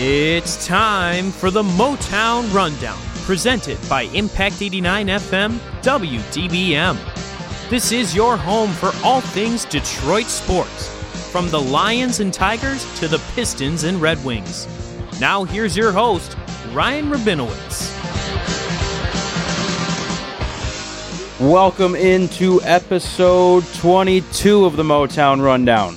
It's time for the Motown Rundown, presented by Impact 89 FM WDBM. This is your home for all things Detroit sports, from the Lions and Tigers to the Pistons and Red Wings. Now, here's your host, Ryan Rabinowitz. Welcome into episode 22 of the Motown Rundown.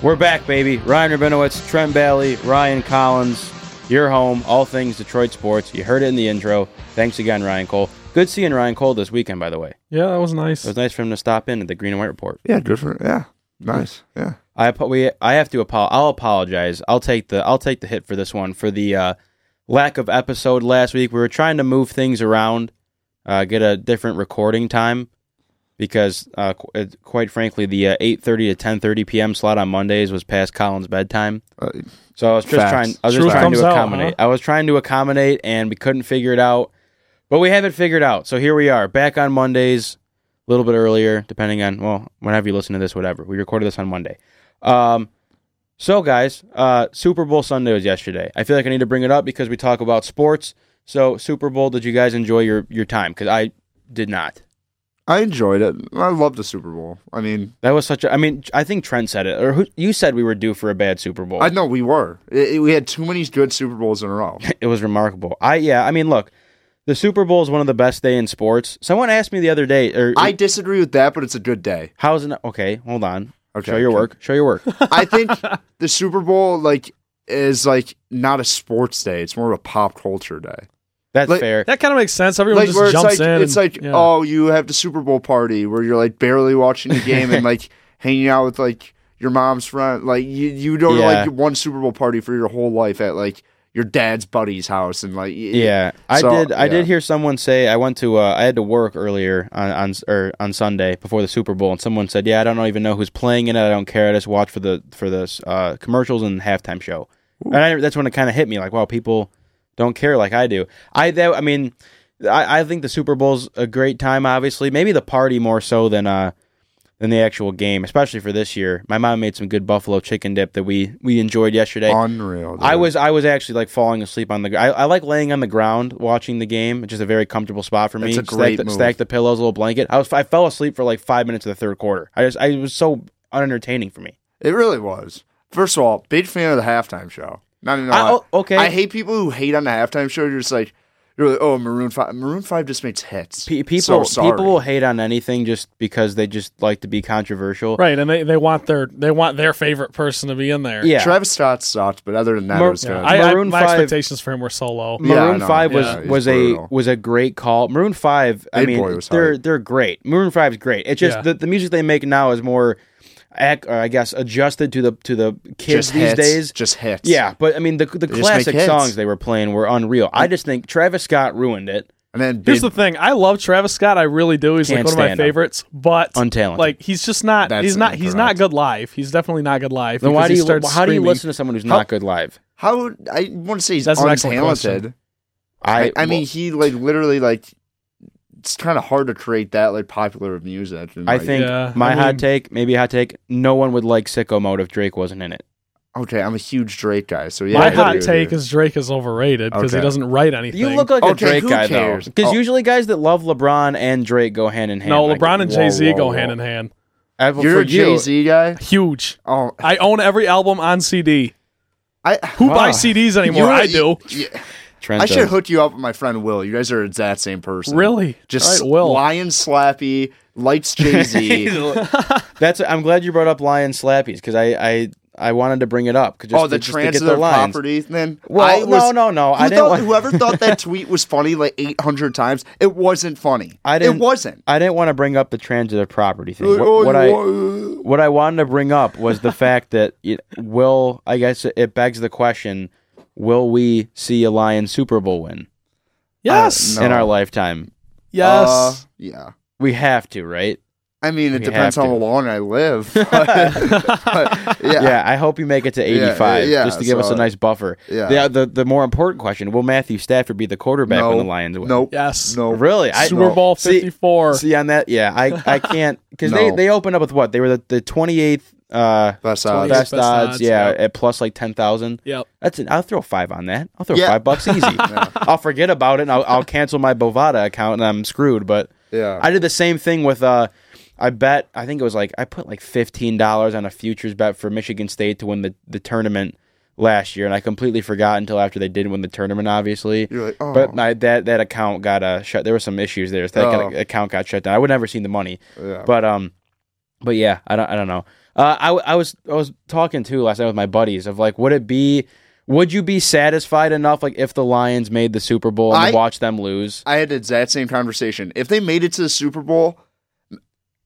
We're back, baby. Ryan Rabinowitz, Trent Bailey, Ryan Collins, your home, all things Detroit sports. You heard it in the intro. Thanks again, Ryan Cole. Good seeing Ryan Cole this weekend, by the way. Yeah, that was nice. It was nice for him to stop in at the Green and White Report. Yeah, good for yeah, nice. Yeah, I apo- we I have to apo- I'll apologize. I'll take the I'll take the hit for this one for the uh, lack of episode last week. We were trying to move things around, uh, get a different recording time because uh, qu- quite frankly, the uh, eight thirty to ten thirty p.m. slot on Mondays was past Colin's bedtime. uh, So I was just Facts. trying. I was Truth just trying comes to out, accommodate. huh? I was trying to accommodate, and we couldn't figure it out. But we have it figured out. So here we are, back on Mondays, a little bit earlier, depending on well, whenever you listen to this, whatever. We recorded this on Monday. Um, so guys, uh, Super Bowl Sunday was yesterday. I feel like I need to bring it up because we talk about sports. So Super Bowl, did you guys enjoy your your time? Because I did not. I enjoyed it. I love the Super Bowl. I mean, That was such a. I mean, I think Trent said it, or who, you said we were due for a bad Super Bowl. I know we were. It, it- we had too many good Super Bowls in a row. it was remarkable. I yeah, I mean, look, the Super Bowl is one of the best day in sports. Someone asked me the other day, or I disagree with that, but it's a good day. how's it? Okay, hold on. Okay, Show your work. Show your work. I think the Super Bowl like is like not a sports day. It's more of a pop culture day. That's Like- fair. that kind of makes sense. Everyone like just where it's jumps like in. it's and- like yeah. oh you have the Super Bowl party where you're like barely watching the game and like hanging out with like your mom's friend. Like you you don't Yeah. like one Super Bowl party for your whole life at like your dad's buddy's house and like y- Yeah, I So, did. I yeah. did hear someone say I went to. Uh, I had to work earlier on on or on Sunday before the Super Bowl, and someone said, "Yeah, I don't even know who's playing in it. I don't care. I just watch for the for the uh, commercials and halftime show." And I, that's when it kind of hit me, like, "Wow, people don't care like I do." I that, I mean, I, I think the Super Bowl's a great time. Obviously, maybe the party more so than uh than the actual game, especially for this year. My mom made some good buffalo chicken dip that we we enjoyed yesterday. unreal. dude. I was I was actually like falling asleep on the. I, I like laying on the ground watching the game. It's just a very comfortable spot for me. It's a great stack, the, move. stack the pillows, a little blanket. I was I fell asleep for like five minutes of the third quarter. I just I it was so unentertaining for me. It really was. First of all, big fan of the halftime show. Not even. I- oh, okay. I hate people who hate on the halftime show. You're just like, you're like, oh, Maroon Five. Maroon Five just makes hits. Pe- people So sorry. people will hate on anything just because they just like to be controversial. right, and they, they want their they want their favorite person to be in there. Yeah. Travis Scott sucked, but other than that, Mar- it was Yeah, good. I, I, Maroon my 5 expectations for him were so low. Maroon know. Five was Yeah, was brutal. a was a great call. Maroon Five, I Big mean, they're hard. they're great. Maroon Five is great. It's just Yeah. the, the music they make now is more, ac- or Uh, I guess, adjusted to the to the kids just these hits, days. just hits. Yeah, but I mean the the just make classic songs they were playing were unreal. I just think Travis Scott ruined it. and then Here's the thing: I love Travis Scott. I really do. He's like one of my stand him. favorites. But Untalented. like he's just not. That's he's not. He's not good live. He's definitely not good live. Then why do you starts how do you listen to someone who's not good live? how I want to say he's That's untalented. I I, I mean, he like literally like it's kind of hard to create that like popular of music. And, I like, think Yeah, my I hot take, maybe a hot take, no one would like Sicko Mode if Drake wasn't in it. okay, I'm a huge Drake guy, so yeah. My I hot take you. is Drake is overrated because he doesn't write anything. You look like oh, a Drake guy cares? though, because Oh. usually guys that love LeBron and Drake go hand in hand. no, Like, LeBron and Jay Z go whoa. hand in hand. Well, You're a Jay Z guy. Huge. Oh, I own every album on CD. I Who Wow. buys CDs anymore? You- I do. you- Trent I should does. hook you up with my friend Will. You guys are exact same person. Really? Just All right, Will. Lion Slappy, lights Jay Z. That's. I'm glad you brought up Lion Slappies because I, I I wanted to bring it up. 'cause Just oh, the to, just transitive the property thing. Well, I no, was- no, no. Who I didn't. thought, want- whoever thought that tweet was funny like 800 times, it wasn't funny. I didn't- It wasn't. I didn't want to bring up the transitive property thing. What, what I what I wanted to bring up was the fact that it will. I guess it begs the question: Will we see a Lions Super Bowl win Yes. Uh, no. in our lifetime? Yes. Uh, yeah. We have to, right? I mean, it We depends how to. long I live. But, yeah. Yeah. I hope you make it to 85 yeah, just to give us a nice buffer. Yeah. The, the the more important question: Will Matthew Stafford be the quarterback No. when the Lions win? Nope. yes. No. Really? I, Super Bowl See- 54. See on that, yeah, I I can't because they they opened up with what they were the the twenty eighth uh, Best odds. best, Best odds, odds, yeah, yep. at plus like ten thousand. Yep. That's it. I'll throw five on that. I'll throw Yeah. five bucks easy. I'll forget about it and I'll, I'll cancel my Bovada account and I'm screwed. But Yeah. I did the same thing with uh, I bet I think it was like I put like fifteen dollars on a futures bet for Michigan State to win the the tournament last year, and I completely forgot until after they did win the tournament, obviously. You're like, oh. But my, that that account got uh, shut. There were some issues there. So that Oh. account got shut down. I would never seen the money. yeah. But um, but yeah, I don't I don't know. Uh, I I was I was talking too last night with my buddies of like, would it be, would you be satisfied enough like if the Lions made the Super Bowl and I- watch them lose? I had the exact same conversation. If they made it to the Super Bowl,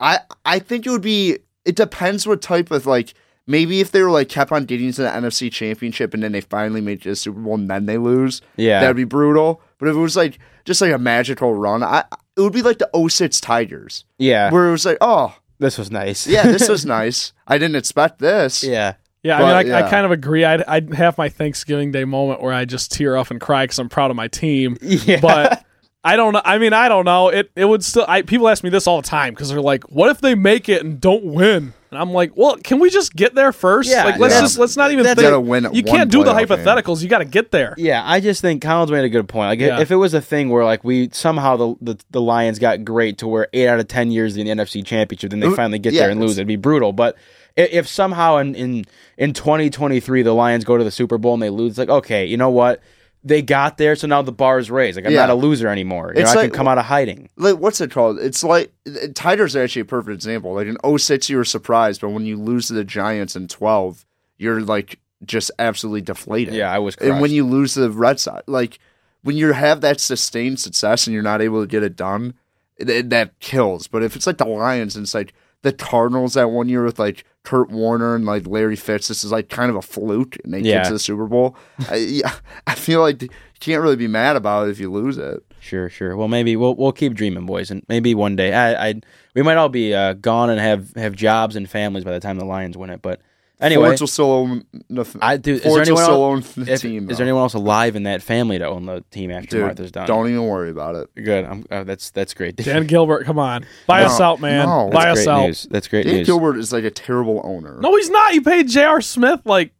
I I think it would be. It depends what type of like. Maybe if they were like kept on getting to the NFC Championship and then they finally made it to the Super Bowl and then they lose, Yeah, that'd be brutal. But if it was like just like a magical run, I it would be like the 06 Tigers, yeah. where it was like, oh This was nice. yeah, this was nice. I didn't expect this. yeah. Yeah, But, I mean, I, I kind of agree. I'd, I'd have my Thanksgiving Day moment where I just tear up and cry because I'm proud of my team. Yeah. But I don't know. I mean, I don't know. It it would still. I, people ask me this all the time because they're like, "What if they make it and don't win?" And I'm like, "Well, can we just get there first? Yeah, like, let's yeah. just let's not even That's- think. Gotta win you can't do the playoff game. hypotheticals. You got to get there. Yeah, I just think Collins made a good point. Like, Yeah. if it was a thing where like we somehow the, the the Lions got great to where eight out of ten years in the NFC Championship, then they Ooh, finally get yeah, there and lose, it'd be brutal. But if somehow in in in twenty twenty three the Lions go to the Super Bowl and they lose, it's like okay, you know what? They got there, so now the bar is raised. Like I'm Yeah. not a loser anymore. You It's know, I like- can come out of hiding. like what's it called? It's like Tigers are actually a perfect example. Like in 06 you were surprised, but when you lose to the Giants in 12, you're like just absolutely deflated. Yeah, I was. And when you lose to the Red Sox, like when you have that sustained success and you're not able to get it done, it, it- that kills. But if it's like the Lions and it's like the Cardinals that one year with like Kurt Warner and like Larry Fitz, this is like kind of a fluke, and they Yeah. get to the Super Bowl. I, yeah, I feel like you can't really be mad about it if you lose it. Sure, sure. Well, maybe we'll we'll keep dreaming, boys, and maybe one day I, I we might all be uh, gone and have have jobs and families by the time the Lions win it. But anyway, Fords will still own the. I do. Is there Fords will anyone still else, own the if- team. is though. there anyone else alive in that family to own the team after Dude, Martha's done? Don't even worry about it. Good. I'm, uh, that's that's great. Dan Gilbert, come on, buy No, us out, man. no. buy us out. news. That's great Dan news. Gilbert is like a terrible owner. No, he's not. He paid J.R. Smith like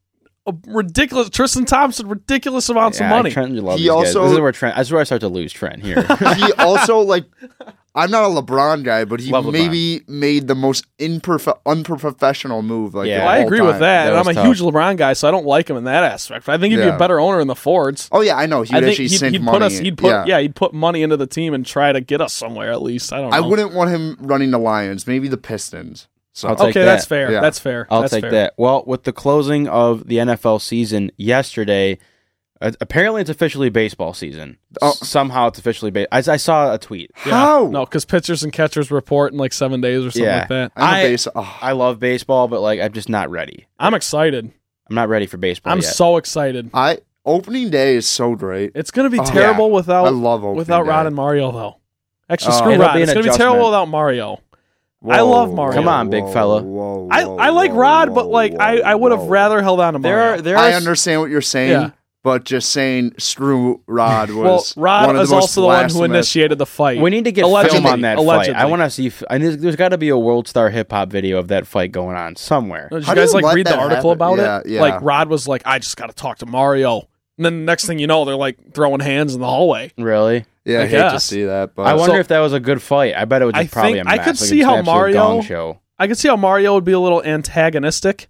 a ridiculous Tristan Thompson ridiculous amounts yeah, of money. Trent loves He these guys. also- This is where Trent. This is where I start to lose Trent here. he also like I'm not a LeBron guy, but he Love LeBron. maybe made the most imperfect, unprofessional move. Like Yeah. of I all agree with that, That and I'm a tough. huge LeBron guy, so I don't like him in that aspect. But I think he'd be a better owner in the Fords. Oh yeah, I know. He I would think actually he'd, he'd money. put us. He'd put yeah. yeah. he'd put money into the team and try to get us somewhere at least. I don't know. I wouldn't want him running the Lions. Maybe the Pistons. So I'll take Okay, that. that's fair. Yeah. That's fair. I'll That's take fair. that. Well, with the closing of the NFL season yesterday, Uh, apparently it's officially baseball season. Oh. Somehow it's officially baseball. I, I saw a tweet. Yeah. How? No, because pitchers and catchers report in like seven days or something Yeah. like that. I'm a I- base. oh, I love baseball, but like I'm just not ready. I'm excited. I'm not ready for baseball I'm yet. so excited. I opening day is so great. It's gonna be Oh, terrible I without love opening without day. Rod and Mario though. Actually, Oh. screw It'll Rod. It's gonna be terrible without Mario. I love Mario. Come on, big fella. whoa, I, whoa, I like whoa, Rod, but like I, whoa, I would have rather held on to There Mario. are there are I s- understand what you're saying, Yeah. But just saying screw Rod well, was Rod one of is the most also the one who initiated the fight. We need to get Allegedly. film on that Allegedly. fight. I want to see. F- I need, there's got to be a World Star Hip Hop video of that fight going on somewhere. Did How you do guys you like read the article happen? about Yeah, it? yeah. Like Rod was like, I just got to talk to Mario, and then the next thing you know, they're like throwing hands in the hallway. Really? Yeah, I I, hate to see that, but I wonder So- if that was a good fight. I bet it was I probably think- a I mess. could like see it's how Mario- show. I could see how Mario would be a little antagonistic,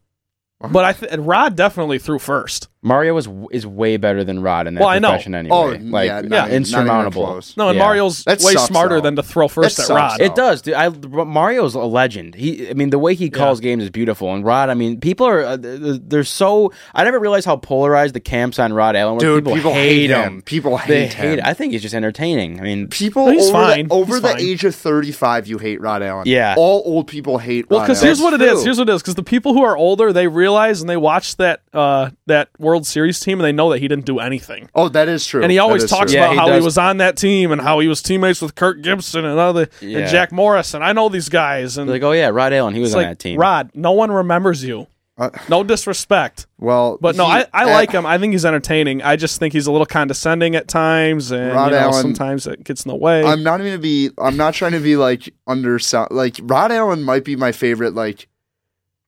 but I th- Rod definitely threw first. Mario is is way better than Rod in that Well, I know. profession anyway. Oh, like yeah, not even- not even insurmountable. close. No, and Yeah. Mario's That way sucks, smarter though. than to throw first That at sucks, Rod. though. It does. Dude, I Mario's a legend. He, I mean, the way he calls games is beautiful. And Rod, I mean, people are uh, they're so. I never realized how polarized the camps on Rod Allen. were. dude, people, hate him. People They hate hate. him. It. I think he's just entertaining. I mean, People He's over, fine. the, over He's the fine. age of 35, you hate Rod Allen. Yeah. All old people hate Well, Rod because here's what it is. Here's what it is. Because the people who are older, they realize and they watch that uh, that World Series team, and they know that he didn't do anything. Oh, that is true. And he always talks true. Yeah, about he how he was on that team and how he was teammates with Kirk Gibson and other Yeah. and Jack Morris. And I know these guys. And like, oh yeah, Rod Allen, he was on like that team. Rod, no one remembers you. Uh, No disrespect, well, but no, he- I, I uh, like him. I think he's entertaining. I just think he's a little condescending at times, and Rod you know, Allen- sometimes it gets in the way. I'm not even to be. I'm not trying to be like under. Like Rod Allen might be my favorite. Like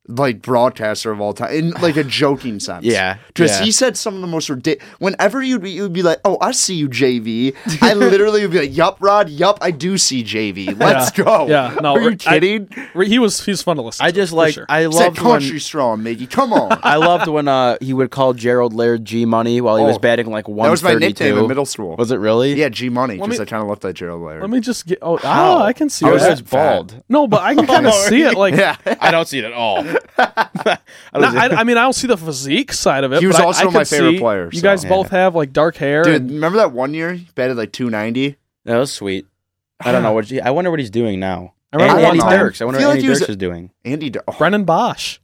like broadcaster of all time in like a joking sense. Yeah, because yeah. he said some of the most ridiculous. Whenever you'd be, you'd be like, "Oh, I see you, JV." I literally would be like, "Yup, Rod. Yup, I do see JV. Let's Yeah. go." Yeah, no, are you I- kidding? Re- He was he's fun to listen. I to, just for like sure. I It's that loved when country strong, Miggy. Come on. I loved when uh he would call Gerald Laird G Money while he was Oh, batting like one that was my nickname in middle school. Was it really? Yeah, G Money Let because me- I kind of looked like Gerald Laird. Let me just get. Oh, oh I can see I was bald. No, but I can kind of see it. Like, yeah, I don't see it at all. I no, I, I mean, I don't see the physique side of it. He was but I- also I my favorite see player, You so- guys Yeah. both have like dark hair. dude. and- Remember that one year he batted like 290? that was sweet. I don't know what. He, I wonder what he's doing now. I remember And one Andy time- Dirks. I wonder feel what like Andy he Dirks a- is doing. Andy. D- oh. Brennan Boesch.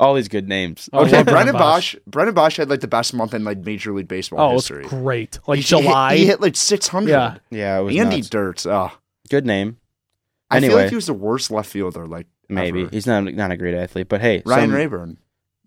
All these good names. Oh, Okay, love Brendan Boesch. Boesch. Brendan Boesch had like the best month in like Major League Baseball Oh, it's history. great. Like He- he hit- July. he hit, like 600. Yeah. Yeah, it was Andy nuts. Dirks. Oh, Good name. I feel Anyway. like he was the worst left fielder. Like Maybe ever. he's not not a great athlete, but hey, Ryan some- Rayburn.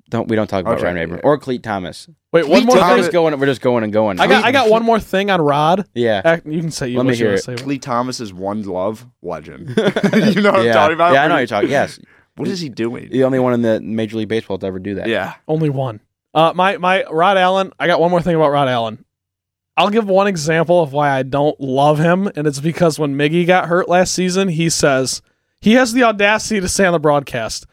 Don't we don't talk about Okay, Ryan Raburn yeah. or Clete Thomas. Wait, one more We're Thomas- thing. going. We're just going and going. I got I got one more thing on Rod. yeah. You can say you Let me what you hear wanna it. say. Clete Thomas is one love legend. you know what I'm yeah. talking about? Yeah, I know you're talking. Yes, What is he doing? the only one in the Major League Baseball to ever do that. Yeah. Only one. Uh, my my Rod Allen. I got one more thing about Rod Allen. I'll give one example of why I don't love him, and it's because when Miggy got hurt last season, he says he has the audacity to say on the broadcast,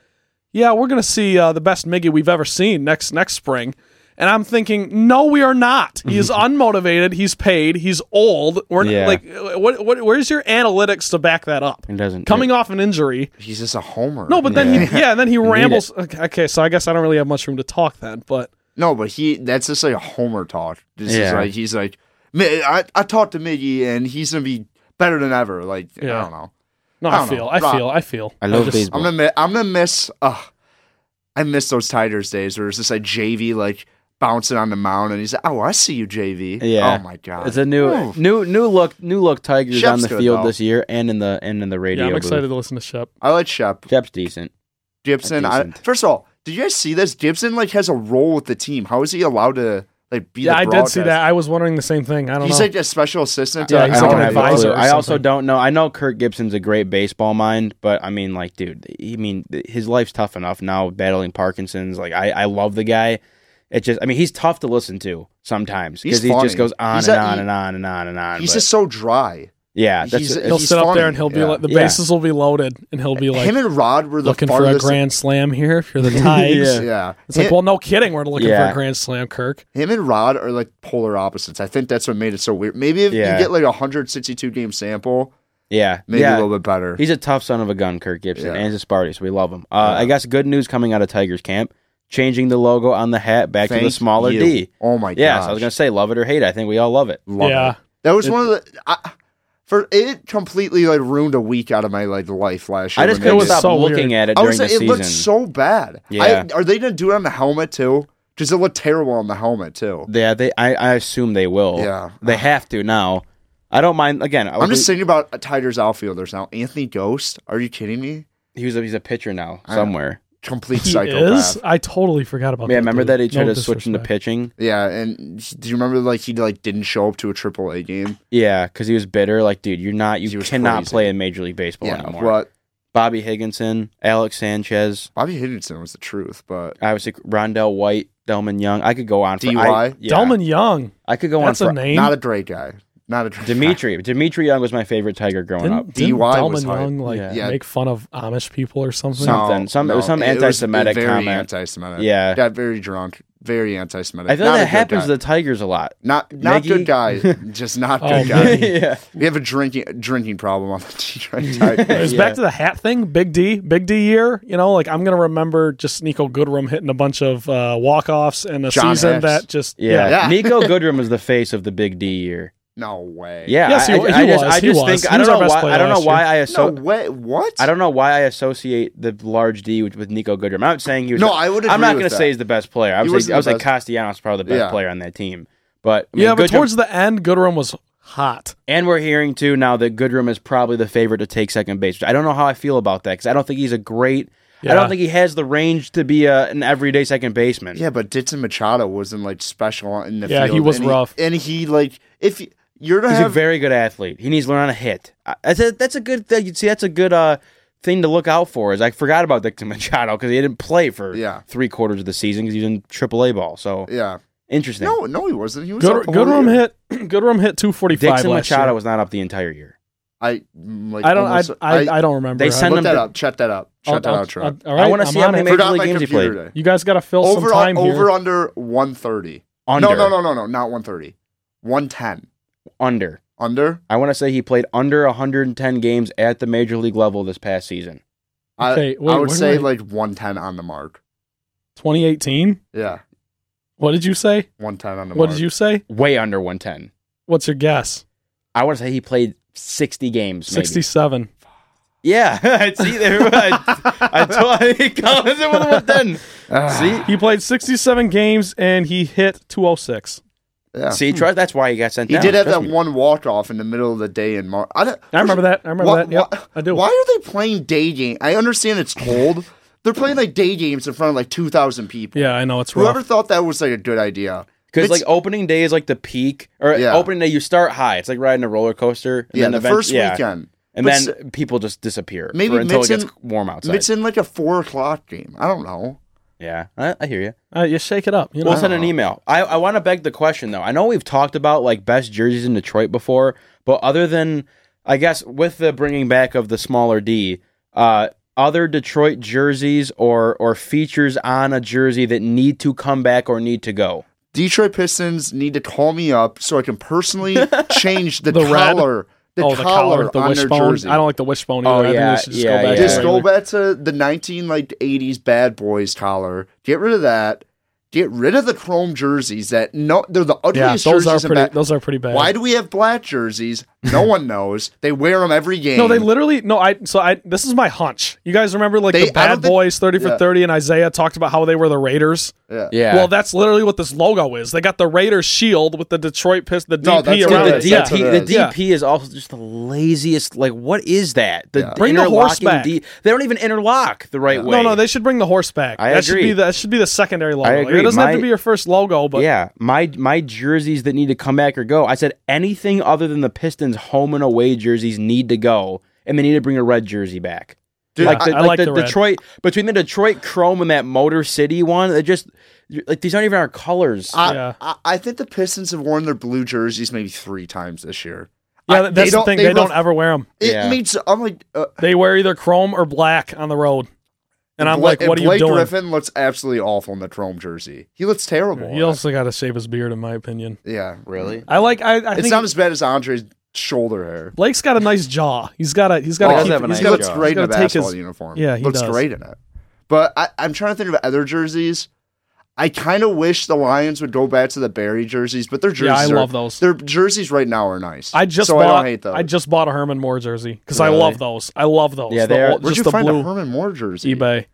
"Yeah, we're gonna see uh, the best Miggy we've ever seen next next spring." And I'm thinking, no, we are not. He is unmotivated. He's paid. He's old. We're Yeah. like, what, what? Where's your analytics to back that up? He doesn't Coming off an injury, He's just a homer. no, but then he, yeah, and then he rambles. Okay, okay, so I guess I don't really have much room to talk then. But No, but he that's just like a homer talk. This is Yeah. like he's like I, I talked to Miggy and he's gonna be better than ever. Like Yeah. I don't know. No, I I, feel, know. I Rob- feel, I feel. I love just- baseball. I'm gonna mi- I'm gonna miss uh I miss those Tigers days where it's just like JV like bouncing on the mound and he's like, Oh, I see you, JV. Yeah. Oh my god. It's a new, Ooh. new, new look, new look Tigers Shep's on the field though. this year and in the and in the radio. Yeah, I'm booth. excited to listen to Shep. I like Shep. Shep's decent. Gibson. I, first of all, did you guys see this? Gibson like has a role with the team. How is he allowed to like be Yeah, the I did see that. I was wondering the same thing. I don't He's know. like a special assistant. to Yeah, I he's don't like an advisor or I also don't know. I know Kurt Gibson's a great baseball mind, but I mean, like, dude, I mean, his life's tough enough now, battling Parkinson's. Like, I, I love the guy. It just, I mean, he's tough to listen to sometimes because he just goes on He's and a- on he- and on and on and on. He's but- just so dry. Yeah, that's he's- it's- he'll he's sit up there and he'll be Yeah. like, the Yeah. bases will be loaded, and he'll be like, Him and Rod were the looking for a grand slam here if you're the Tigers. Yeah. Yeah, It's like, well, no kidding, we're looking for a grand slam, Kirk. him and Rod are like polar opposites. I think that's what made it so weird. Maybe if Yeah. you get like a 162 game sample, yeah, maybe yeah. a little bit better. He's a tough son of a gun, Kirk Gibson, Yeah. and he's a Sparty, so we love him. Uh, Yeah. I guess good news coming out of Tigers camp, changing the logo on the hat back to the smaller you. D. Oh my god! Yeah, so I was gonna say, love it or hate it. I think we all love it. Love yeah. it. That was one of the. I, for it completely like ruined a week out of my like life last year. I just couldn't stop so looking weird. at it I was saying, it looked so bad. Yeah. I, are they gonna do it on the helmet too? Because it looked terrible on the helmet too. Yeah, they. I, I assume they will. Yeah. they uh. have to now. I don't mind. Again, I'm just thinking about Tigers outfielders now. Anthony Gose. Are you kidding me? He was a, he's a pitcher now somewhere. Complete He psychopath. is. I totally forgot about Yeah, that. remember dude. that he tried No to switch into pitching. Yeah, and do you remember like he like didn't show up to a triple A game? Yeah, because he was bitter. Like, dude, you're not. You cannot crazy. play in Major League Baseball yeah, anymore. but Bobby Higginson, Alex Sanchez, Bobby Higginson was the truth. But obviously Rondell White, Delmon Young. I could go on. For, DY? I, yeah, Delmon Young. I could go That's on. a For, name. not a great guy. Not a great Dmitri. Dmitri Young was my favorite Tiger growing Didn't, up. didn't DY Delmon was hype. Young like Yeah. Yeah. make fun of Amish people or something? Some- something. Some- it was some anti-Semitic very comment. Anti-Semitic. Yeah. got very drunk. Very anti-Semitic. I feel Not like that happens guy. to the Tigers a lot. not not Miggy- good guys. Just not Oh, good man. guy. yeah. We have a drinking drinking problem on the Detroit Tigers. It's Yeah. back to the hat thing. Big D, Big D year. You know, like I'm gonna remember just Nico Goodrum hitting a bunch of uh, walk offs and a John season Hicks. that just Yeah. Yeah. Nico Goodrum was the face of the Big D year. No way. Yeah, Yes, he I, I, he I just, was, I just was. think He I don't know why. I don't know why year. I No associate. way. What? I don't know why I associate the large D with, with Nico Goodrum. I'm not saying he was. No, the- I would I'm not going to say he's the best player. I was wasn't like, I was like best. Castellanos probably the best Yeah. player on that team. But I mean, yeah, but Goodrum- towards the end, Goodrum was hot. and we're hearing too now that Goodrum is probably the favorite to take second base. I don't know how I feel about that because I don't think he's a great. I don't think he has the range to be a, an everyday second baseman. Yeah, but Dixon Machado wasn't like special in the Yeah, field. he was and rough. and he like if you're to He's have a very good athlete. He needs to learn how to hit. That's a that's a good thing. You see, that's a good uh thing to look out for is I forgot about Victor Machado because he didn't play for Yeah. three quarters of the season because he was in AAA ball. So Yeah. interesting. No, no, he wasn't. He was Good, up the whole Goodrum year. hit. Goodrum hit 245 Dixon Machado year. was not up the entire year. I like. I don't. I, almost- I, I don't remember. They I- send look him that to- up. Check that up. Check I'll- that I'll- out, Trent. I'll- all right, I want to see how many major league games he computer played. today. You guys got to fill Over some time over here. under one thirty. No, no, no, no, no, not one thirty. One ten. Under. Under. I want to say he played under 110 games at the major league level this past season. Okay, I, wait, I would say I- like one ten on the mark. 2018. Yeah, What did you say? one ten on the mark. What mark. did you say? Way under 110. What's your guess? I want to say he played 60 games. Maybe. 67. Yeah, see there. I, I told he comes in with 110. Ah, See, He played 67 games and he hit 206. Yeah. see, trust. That's why he got sent He down. did have that me. one walk off in the middle of the day in March. I, I remember that. I remember Wha- that. Yep, wha- I do. Why are they playing day game? I understand it's cold. They're playing like day games in front of like two thousand people. Yeah, I know it's rough. Whoever thought that was like a good idea? Because like opening day is like the peak, or Yeah. opening day you start high. It's like riding a roller coaster. And Yeah, then the event- first yeah. weekend. and But then people just disappear. Maybe for, until it Mixon- gets warm outside. It's in like a four o'clock game. I don't know. Yeah, I, I hear you. Uh, you shake it up. You know, We'll send an email. I, I want to beg the question though. I know we've talked about like best jerseys in Detroit before, but other than I guess with the bringing back of the smaller D, uh, other Detroit jerseys or or features on a jersey that need to come back or need to go. Detroit Pistons need to call me up so I can personally change the, The red? Collar, the, oh, the collar, collar, the on their wishbone. jersey. I don't like the wishbone Oh, either. I yeah, think they should just yeah, go back yeah. Just to go back to the nineteen like eighties bad boys collar. Get rid of that. Get rid of the chrome jerseys that no they're the Yeah, ugliest those are jerseys in pretty. ba- Those are pretty bad. Why do we have black jerseys? No one knows. They wear them every game. No, they literally no. I so I this is my hunch. You guys remember like They- the Bad don't think- Boys thirty for yeah. thirty, and Isiah talked about how they were the Raiders. yeah. Yeah. Well, that's literally what this logo is. They got the Raiders shield with the Detroit Pistons, the DP that's Dude, around the what it. it Yeah. is. DP, That's the Yeah. DP is also just the laziest. Like, what is that? The Yeah. Bring the horse back. D- they don't even interlock the right way. No, no, they should bring the horse back. I that should agree. be the that should be the secondary logo. I agree. It doesn't have to be your first logo, but yeah, my my jerseys that need to come back or go. I said anything other than the Pistons home and away jerseys need to go, and they need to bring a red jersey back. Dude, like the, I like like the, the red. Detroit between the Detroit Chrome and that Motor City one. They just like these aren't even our colors. I, Yeah. I, I think the Pistons have worn their blue jerseys maybe three times this year. yeah, I- that's they the don't- thing. they They, don't ever wear them. It Yeah. makes I'm like uh, They wear either chrome or black on the road, and I'm Bla- like, what are Blake you doing? Griffin looks absolutely awful in the chrome jersey. He looks terrible. He also got to shave his beard, in my opinion. yeah, really? I like. I, I It's think not as bad as Andre's shoulder hair. Blake's got a nice jaw. He's got a. He's got Oh, to he keep. have a he's nice He looks jaw. great in a gotta basketball his- uniform. Yeah, he looks does. great in it. But I, I'm trying to think of other jerseys. I kind of wish the Lions would go back to the Barry jerseys, but their jerseys Yeah, I are, love those. Their jerseys right now are nice. I just so bought. I don't hate those. I just bought a Herman Moore jersey because I love those. I love those. Yeah, The they are- old- Where'd just you the find blue a Herman Moore jersey? eBay,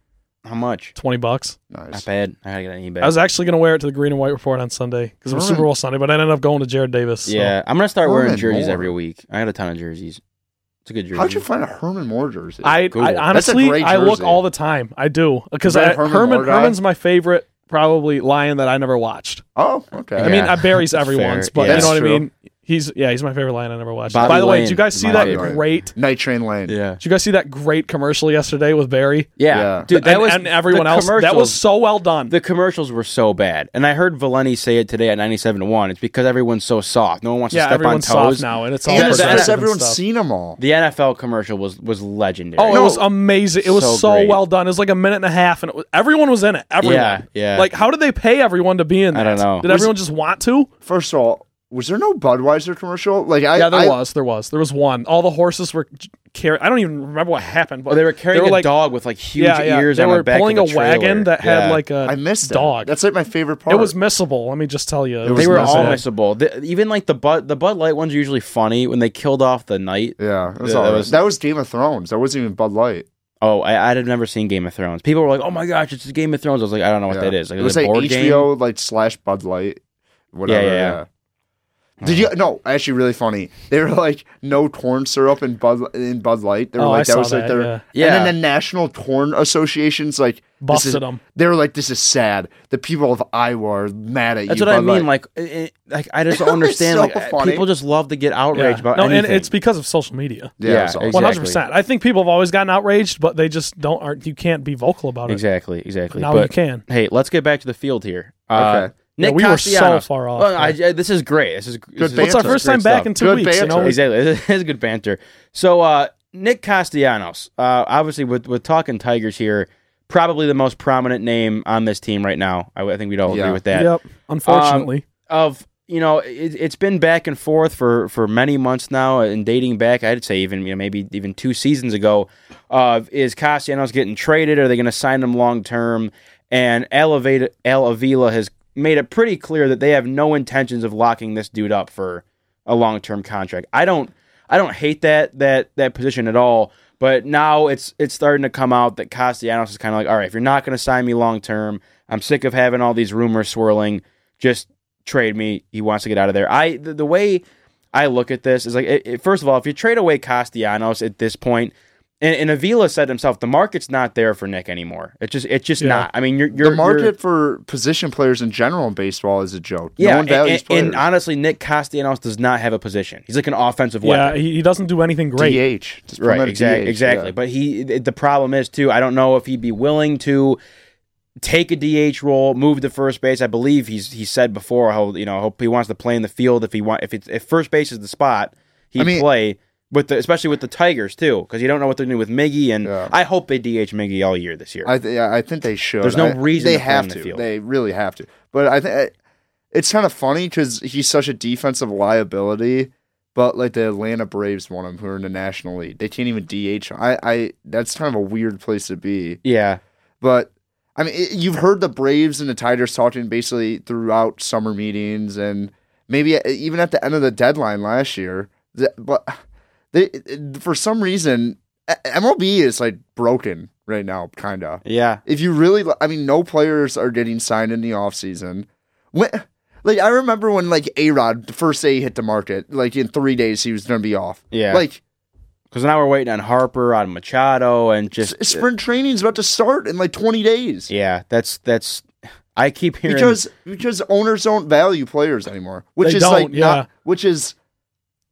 How much? twenty bucks. Not Nice. bad. I gotta get on eBay. I was actually gonna wear it to the Green and White Report on Sunday because it was Super Bowl Sunday, but I ended up going to Jared Davis. so- yeah, I'm gonna start wearing jerseys Moore. every week. I got a ton of jerseys. It's a good jersey. How'd you find a Herman Moore jersey? I, Google. I That's a honestly great I look all the time. I do because Is that I, Herman Herman Herman's my favorite probably lion that I never watched. Oh, okay. I mean, Yeah. I Barry's Fair. everyone's, but Yeah. you know what That's I mean. He's yeah, he's my favorite lion I never watched. Bobby By the way, Lane did you guys is see my that favorite. great? Night Train Lane. Yeah. Did you guys see that great commercial yesterday with Barry? Yeah, Yeah. dude, that and, was and everyone the else. That was commercials- so well done. The commercials were so bad, and I heard Valenti say it today at 97 to one. It's because everyone's so soft. No one wants yeah, to step on everyone's toes. soft now, and it's all And Yeah, it's the- because and everyone's stuff. seen them all. The NFL commercial was was legendary. Oh, it was amazing. It was So so, great. well done. It was like a minute and a half, and it was, everyone was in it. Everyone. Yeah, yeah. Like, how did they pay everyone to be in I that? don't know. Did Was- everyone just want to? First of all, was there no Budweiser commercial? Like I, yeah, there I, was. There was. There was one. All the horses were carrying. I don't even remember what happened. But Oh, they were carrying were a like, dog with like huge yeah, yeah. ears They on were the back pulling of a a trailer. wagon that Yeah. had like a I missed dog. That. That's like my favorite part. it was missable. Let me just tell you. It was was They were all missable. missable. The, even like the Bud the Bud Light ones are usually funny when they killed off the night. Yeah, it was Yeah, all that was- that was Game of Thrones. That wasn't even Bud Light. Oh, I, I'd have never seen Game of Thrones. People were like, "Oh my gosh, it's Game of Thrones." I was like, "I don't know what Yeah. that is." Like, it was a like board HBO game. like slash Bud Light. Whatever. yeah, Yeah, yeah. Did you? No, actually, really funny. They were like no corn syrup in Bud in Bud Light. They were Oh, like I that saw was like that, their yeah. Yeah. And then the National Corn Association's like this is- Busted 'em. They were like, "This is sad. The people of Iowa are mad at you. That's you." what I Bud mean. Light. Like, it, like I just don't understand. so like, uh, funny. people just love to get outraged Yeah. about No, anything. and it's because of social media. yeah, yeah, it awesome. exactly. One hundred percent. I think people have always gotten outraged, but they just don't. Aren't you can't be vocal about it. exactly, exactly. Now but you can. hey, let's get back to the field here. Uh, Okay. Nick Yeah, we were so Castellanos. far off, Well. I, I- this is great. This is this is- It's our first time stuff. back in two Good weeks. You know, Exactly. It is a good banter. So, uh, Nick Castellanos, uh, obviously, with, with talking Tigers here, probably the most prominent name on this team right now. I, I think we'd all Yeah. agree with that. Yep. Unfortunately, Of you know, it, it's been back and forth for, for many months now, and dating back, I'd say even you know maybe even two seasons ago. Of is Castellanos getting traded? Are they going to sign him long term? And Elevate Al Avila has made it pretty clear that they have no intentions of locking this dude up for a long term contract. I don't I don't hate that that that position at all. But now it's it's starting to come out that Castellanos is kind of like, all right, if you're not going to sign me long term, I'm sick of having all these rumors swirling. Just trade me. He wants to get out of there. I the, the way I look at this is like, it, it- first of all, if you trade away Castellanos at this point, and, and Avila said himself, the market's not there for Nick anymore. It's just it's just Yeah. not. I mean, you're, you're the market you're- for position players in general in baseball is a joke. yeah, no one values and, and, and honestly, Nick Castellanos does not have a position. He's like an offensive yeah, weapon. he, he doesn't do anything great. DH, Just Right, exactly, DH, exactly. yeah. But he, the problem is too. I don't know if he'd be willing to take a DH role, move to first base. I believe he's he said before how you know hope he wants to play in the field if he want if it's if first base is the spot he'd I mean- play with the especially with the Tigers too because you don't know what they're doing with Miggy and Yeah. I hope they DH Miggy all year this year. I th- yeah, I think they should. There's no I- reason they have the to. field. They really have to. But I think it's kind of funny because he's such a defensive liability. But like the Atlanta Braves want him, who are in the National League, they can't even DH. I, I that's kind of a weird place to be. yeah, But I mean, it, you've heard the Braves and the Tigers talking basically throughout summer meetings and maybe uh, even at the end of the deadline last year. But they, for some reason, A- MLB is like broken right now, kind of. yeah. If you really, I mean, no players are getting signed in the offseason. When, like, I remember when like A Rod the first day he hit the market, like in three days he was gonna be off. Yeah. like Because now we're waiting on Harper, on Machado, and just s- sprint training's about to start in like twenty days. yeah. That's that's. I keep hearing because because owners don't value players anymore, which They is like don't, yeah. not, which is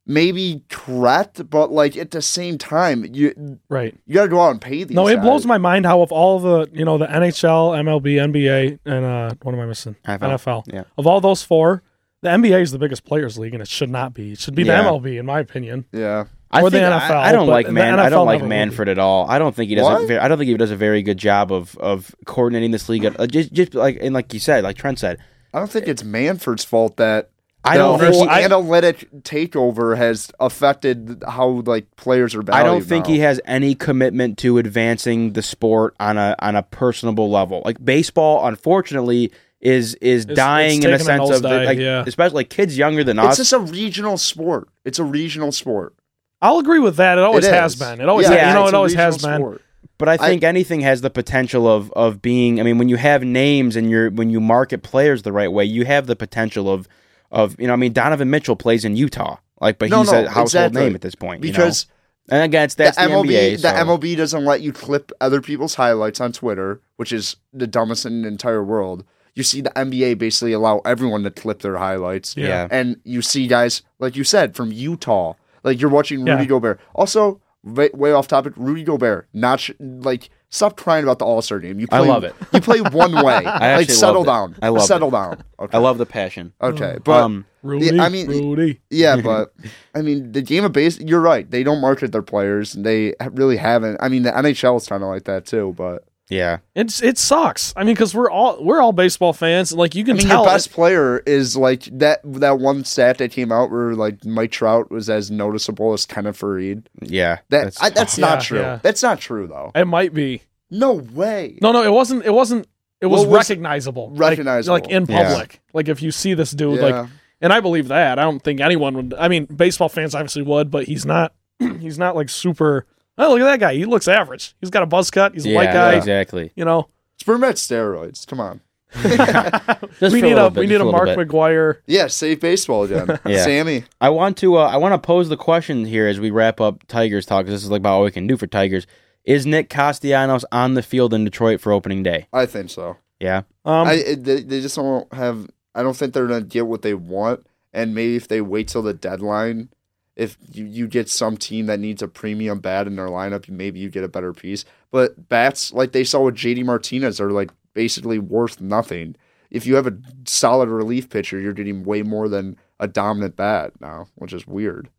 maybe correct, but like at the same time, you Right. you gotta go out and pay these. No, it guys. blows my mind how of all the you know the NHL, MLB, NBA, and uh, what am I missing? NFL. NFL. Yeah. Of all those four, the NBA is the biggest players league, and it should not be. It should be Yeah. the MLB, in my opinion. Yeah, I or the NFL, I, I don't like the man. I don't like never will be. Manfred at all. I don't think he does. What? A very, I don't think he does a very good job of of coordinating this league. Uh, just, just like and like you said, like Trent said, I don't think it's Manfred's fault that I the don't whole think he, analytic takeover has affected how like players are valued. I don't think now. he has any commitment to advancing the sport on a on a personable level. Like baseball, unfortunately, is is It's- dying it's in a sense of the, like yeah. especially like kids younger than us. It's just a regional sport. It's a regional sport. I'll agree with that. It always It has been. It always, Yeah, you know, it always has regional been. sport. But I think anything has the potential of of being. I mean, when you have names and you're when you market players the right way, you have the potential of of you know. I mean, Donovan Mitchell plays in Utah, like, but No, he's no, a household exactly. name at this point. you know? because and again, it's that's the the, MLB, NBA. the so- MLB doesn't let you clip other people's highlights on Twitter, which is the dumbest in the entire world. You see the NBA basically allow everyone to clip their highlights. Yeah. Yeah. And you see guys, like you said, from Utah. Like you're watching Rudy Yeah. Gobert. Also, way, way off topic, Rudy Gobert, not sh- like stop crying about the All Star game. You I play, love it. You play one way. like settle loved it. down. I loved settle it. down. Okay. I love the passion. Okay. But um, Rudy, Yeah, I mean- Rudy. yeah, but I mean, the game of base. You're right. They don't market their players. They really haven't. I mean, the NHL is kind of like that too. But yeah, It's it sucks. I mean, because we're all we're all baseball fans. and, Like you I can mean, tell. your best player is like that. That one stat that came out where like Mike Trout was as noticeable as Kenneth Faried. yeah. That that's, I, that's Yeah, not true. yeah. That's not true though. it might be. No way. No, no, it wasn't. It wasn't. It was, was- recognizable. Recognizable. like, in Yeah. public. Like if you see this dude, Yeah. like, and I believe that. I don't think anyone would. I mean, baseball fans obviously would, but he's not. he's not like super. Oh, look at that guy. He looks average. He's got a buzz cut. He's a yeah, white guy. exactly. You know. Sperm at steroids. Come on. Just we need a, little bit, we just need a little Mark bit. McGwire. Yeah, save baseball again. Yeah. Sammy. I want to. Uh, I want to pose the question here as we wrap up Tigers talk. 'cause This is like about all we can do for Tigers. Is Nick Castellanos on the field in Detroit for opening day? I think so. Yeah. Um, I they, they just don't have. I don't think they're gonna get what they want. And maybe if they wait till the deadline, if you, you get some team that needs a premium bat in their lineup, maybe you get a better piece. But bats like they saw with JD Martinez are like basically worth nothing. If you have a solid relief pitcher, you're getting way more than a dominant bat now, which is weird.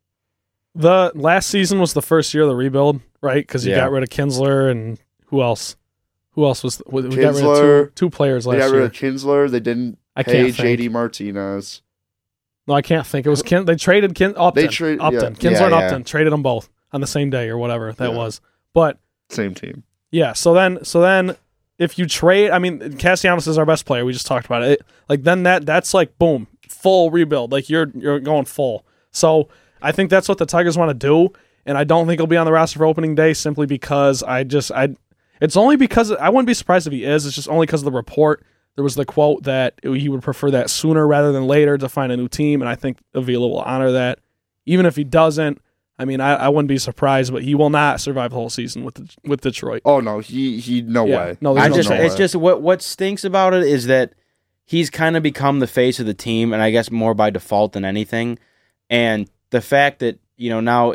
the last season was the first year of the rebuild, right? Because you Yeah. got rid of Kinsler and who else? Who else was we we got rid of two, Kinsler. two players They last got year? of Kinsler. They didn't I pay. JD Martinez. No, I can't think. It was Kin- they traded Kin- Upton. They trade- Upton. yeah. Kinsler Yeah, and. Upton traded them both on the same day or whatever that was. But Same team. yeah, so then so then if you trade, I mean, Castellanos is our best player. We just talked about it. Like then that that's like boom, full rebuild. Like you're you're going full. So I think that's what the Tigers want to do, and I don't think he'll be on the roster for opening day simply because I just I. It's only because I wouldn't be surprised if he is. It's just only because of the report. There was the quote that he would prefer that sooner rather than later to find a new team, and I think Avila will honor that. Even if he doesn't, I mean, I, I wouldn't be surprised, but he will not survive the whole season with the, with Detroit. Oh no, he he no Yeah. way. No, there's I no just. no it's way. just what what stinks about it is that he's kind of become the face of the team, and I guess more by default than anything. And the fact that you know now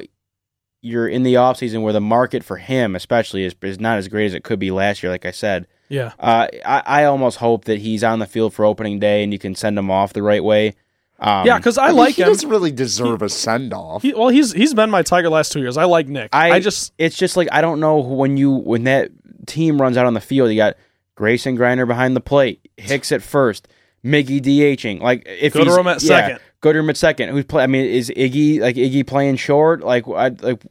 you're in the off season where the market for him, especially, is is not as great as it could be last year. Like I said, Yeah. Uh, I, I almost hope that he's on the field for opening day and you can send him off the right way. Um, yeah, because I, mean, like he him. doesn't really deserve a send off. He, well, he's he's been my Tiger last two years. I like Nick. I, I, just it's just like I don't know when you when that team runs out on the field, you got Grayson Greiner behind the plate, Hicks at first, Miggy DHing. Like if he's Goodrum at yeah, second. Goodrum at second. Who's play? I mean, is Iggy like Iggy playing short? Like I like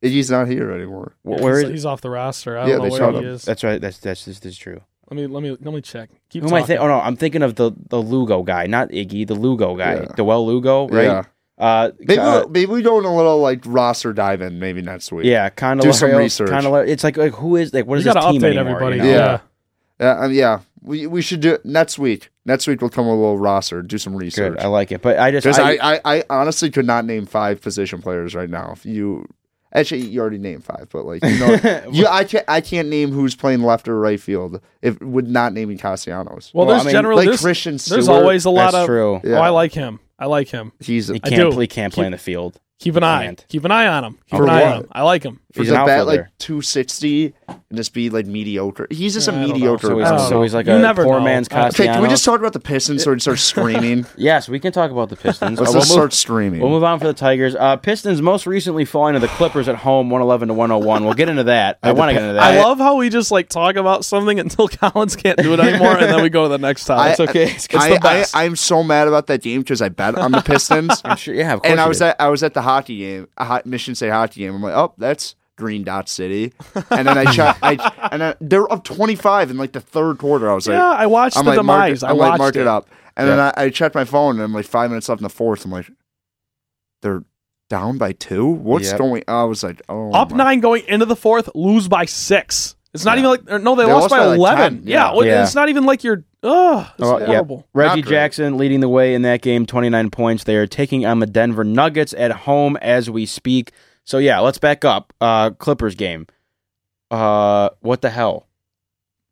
He's not here anymore. wh- where he's, is? he's off the roster. I Yeah, don't they know where he him. is. That's right. That's that's this is true. Let me let me let me check. Keep Who am I talking. Oh no, I'm thinking of the the Lugo guy, not Iggy, the Lugo guy, Yeah. Dawel Lugo, right? Yeah. Uh, Maybe uh, we'll, maybe we go on a little like roster dive in maybe next week. Yeah, kind of Do some research. Kind of, it's like like who is like what We this gotta team update anymore? everybody. you know? Yeah. Yeah, um, yeah. We we should do it next week. Next week we'll come with a little roster, do some research. good. I like it, but I just I, I, I, I honestly could not name five position players right now. If you actually you already named five, but like you know, you I can't I can't name who's playing left or right field if with not naming Castellanos. Well, Well, there's I mean, generally like there's, Christian there's always a lot that's of. true. Yeah. Oh, I like him. I like him. He's He I can't do. play. Can't play in the field. Keep an eye. Keep an eye on him. Keep For an eye what? on him. I like him. For He's the an bat outfielder. like 260 and just be like mediocre. He's just Yeah, I a mediocre. So he's, so he's like You a never poor know. man's I don't- Castellanos. Okay, can we just talk about the Pistons so we start screaming? Yes, we can talk about the Pistons. Let's Uh, we'll, just move, start screaming. we'll move on for the Tigers. Uh, Pistons most recently falling to the Clippers at home, one eleven to one hundred one. We'll get into that. I I want to get into that. I love how we just like talk about something until Collins can't do it anymore, and then we go to the next topic. I- It's okay. It's, I, the best. I, I'm so mad about that game because I bet on the Pistons. I'm sure. Yeah, of course. and I you was did. at I was at the hockey game, a hot Michigan State hockey game. I'm like, oh, that's Green Dot City. And then I check, I and I, they're up 25 in like the third quarter. I was like, yeah, I watched I'm the like, demise. it, I I'm like, watched mark it. up. And then I, I checked my phone, and I'm like five minutes left in the fourth. I'm like, they're down by two. What's Yep. going? I was like, oh, Up my- nine going into the fourth, lose by six. It's not Yeah. even like no, they, They lost, lost by, by, like, eleven. 10, yeah, yeah. Yeah. it's not even like you're. Ugh, it's Oh, yeah. Reggie Jackson leading the way in that game, 29 points. They are taking on the Denver Nuggets at home as we speak. So yeah, let's back up. Uh, Clippers game. Uh, what the hell?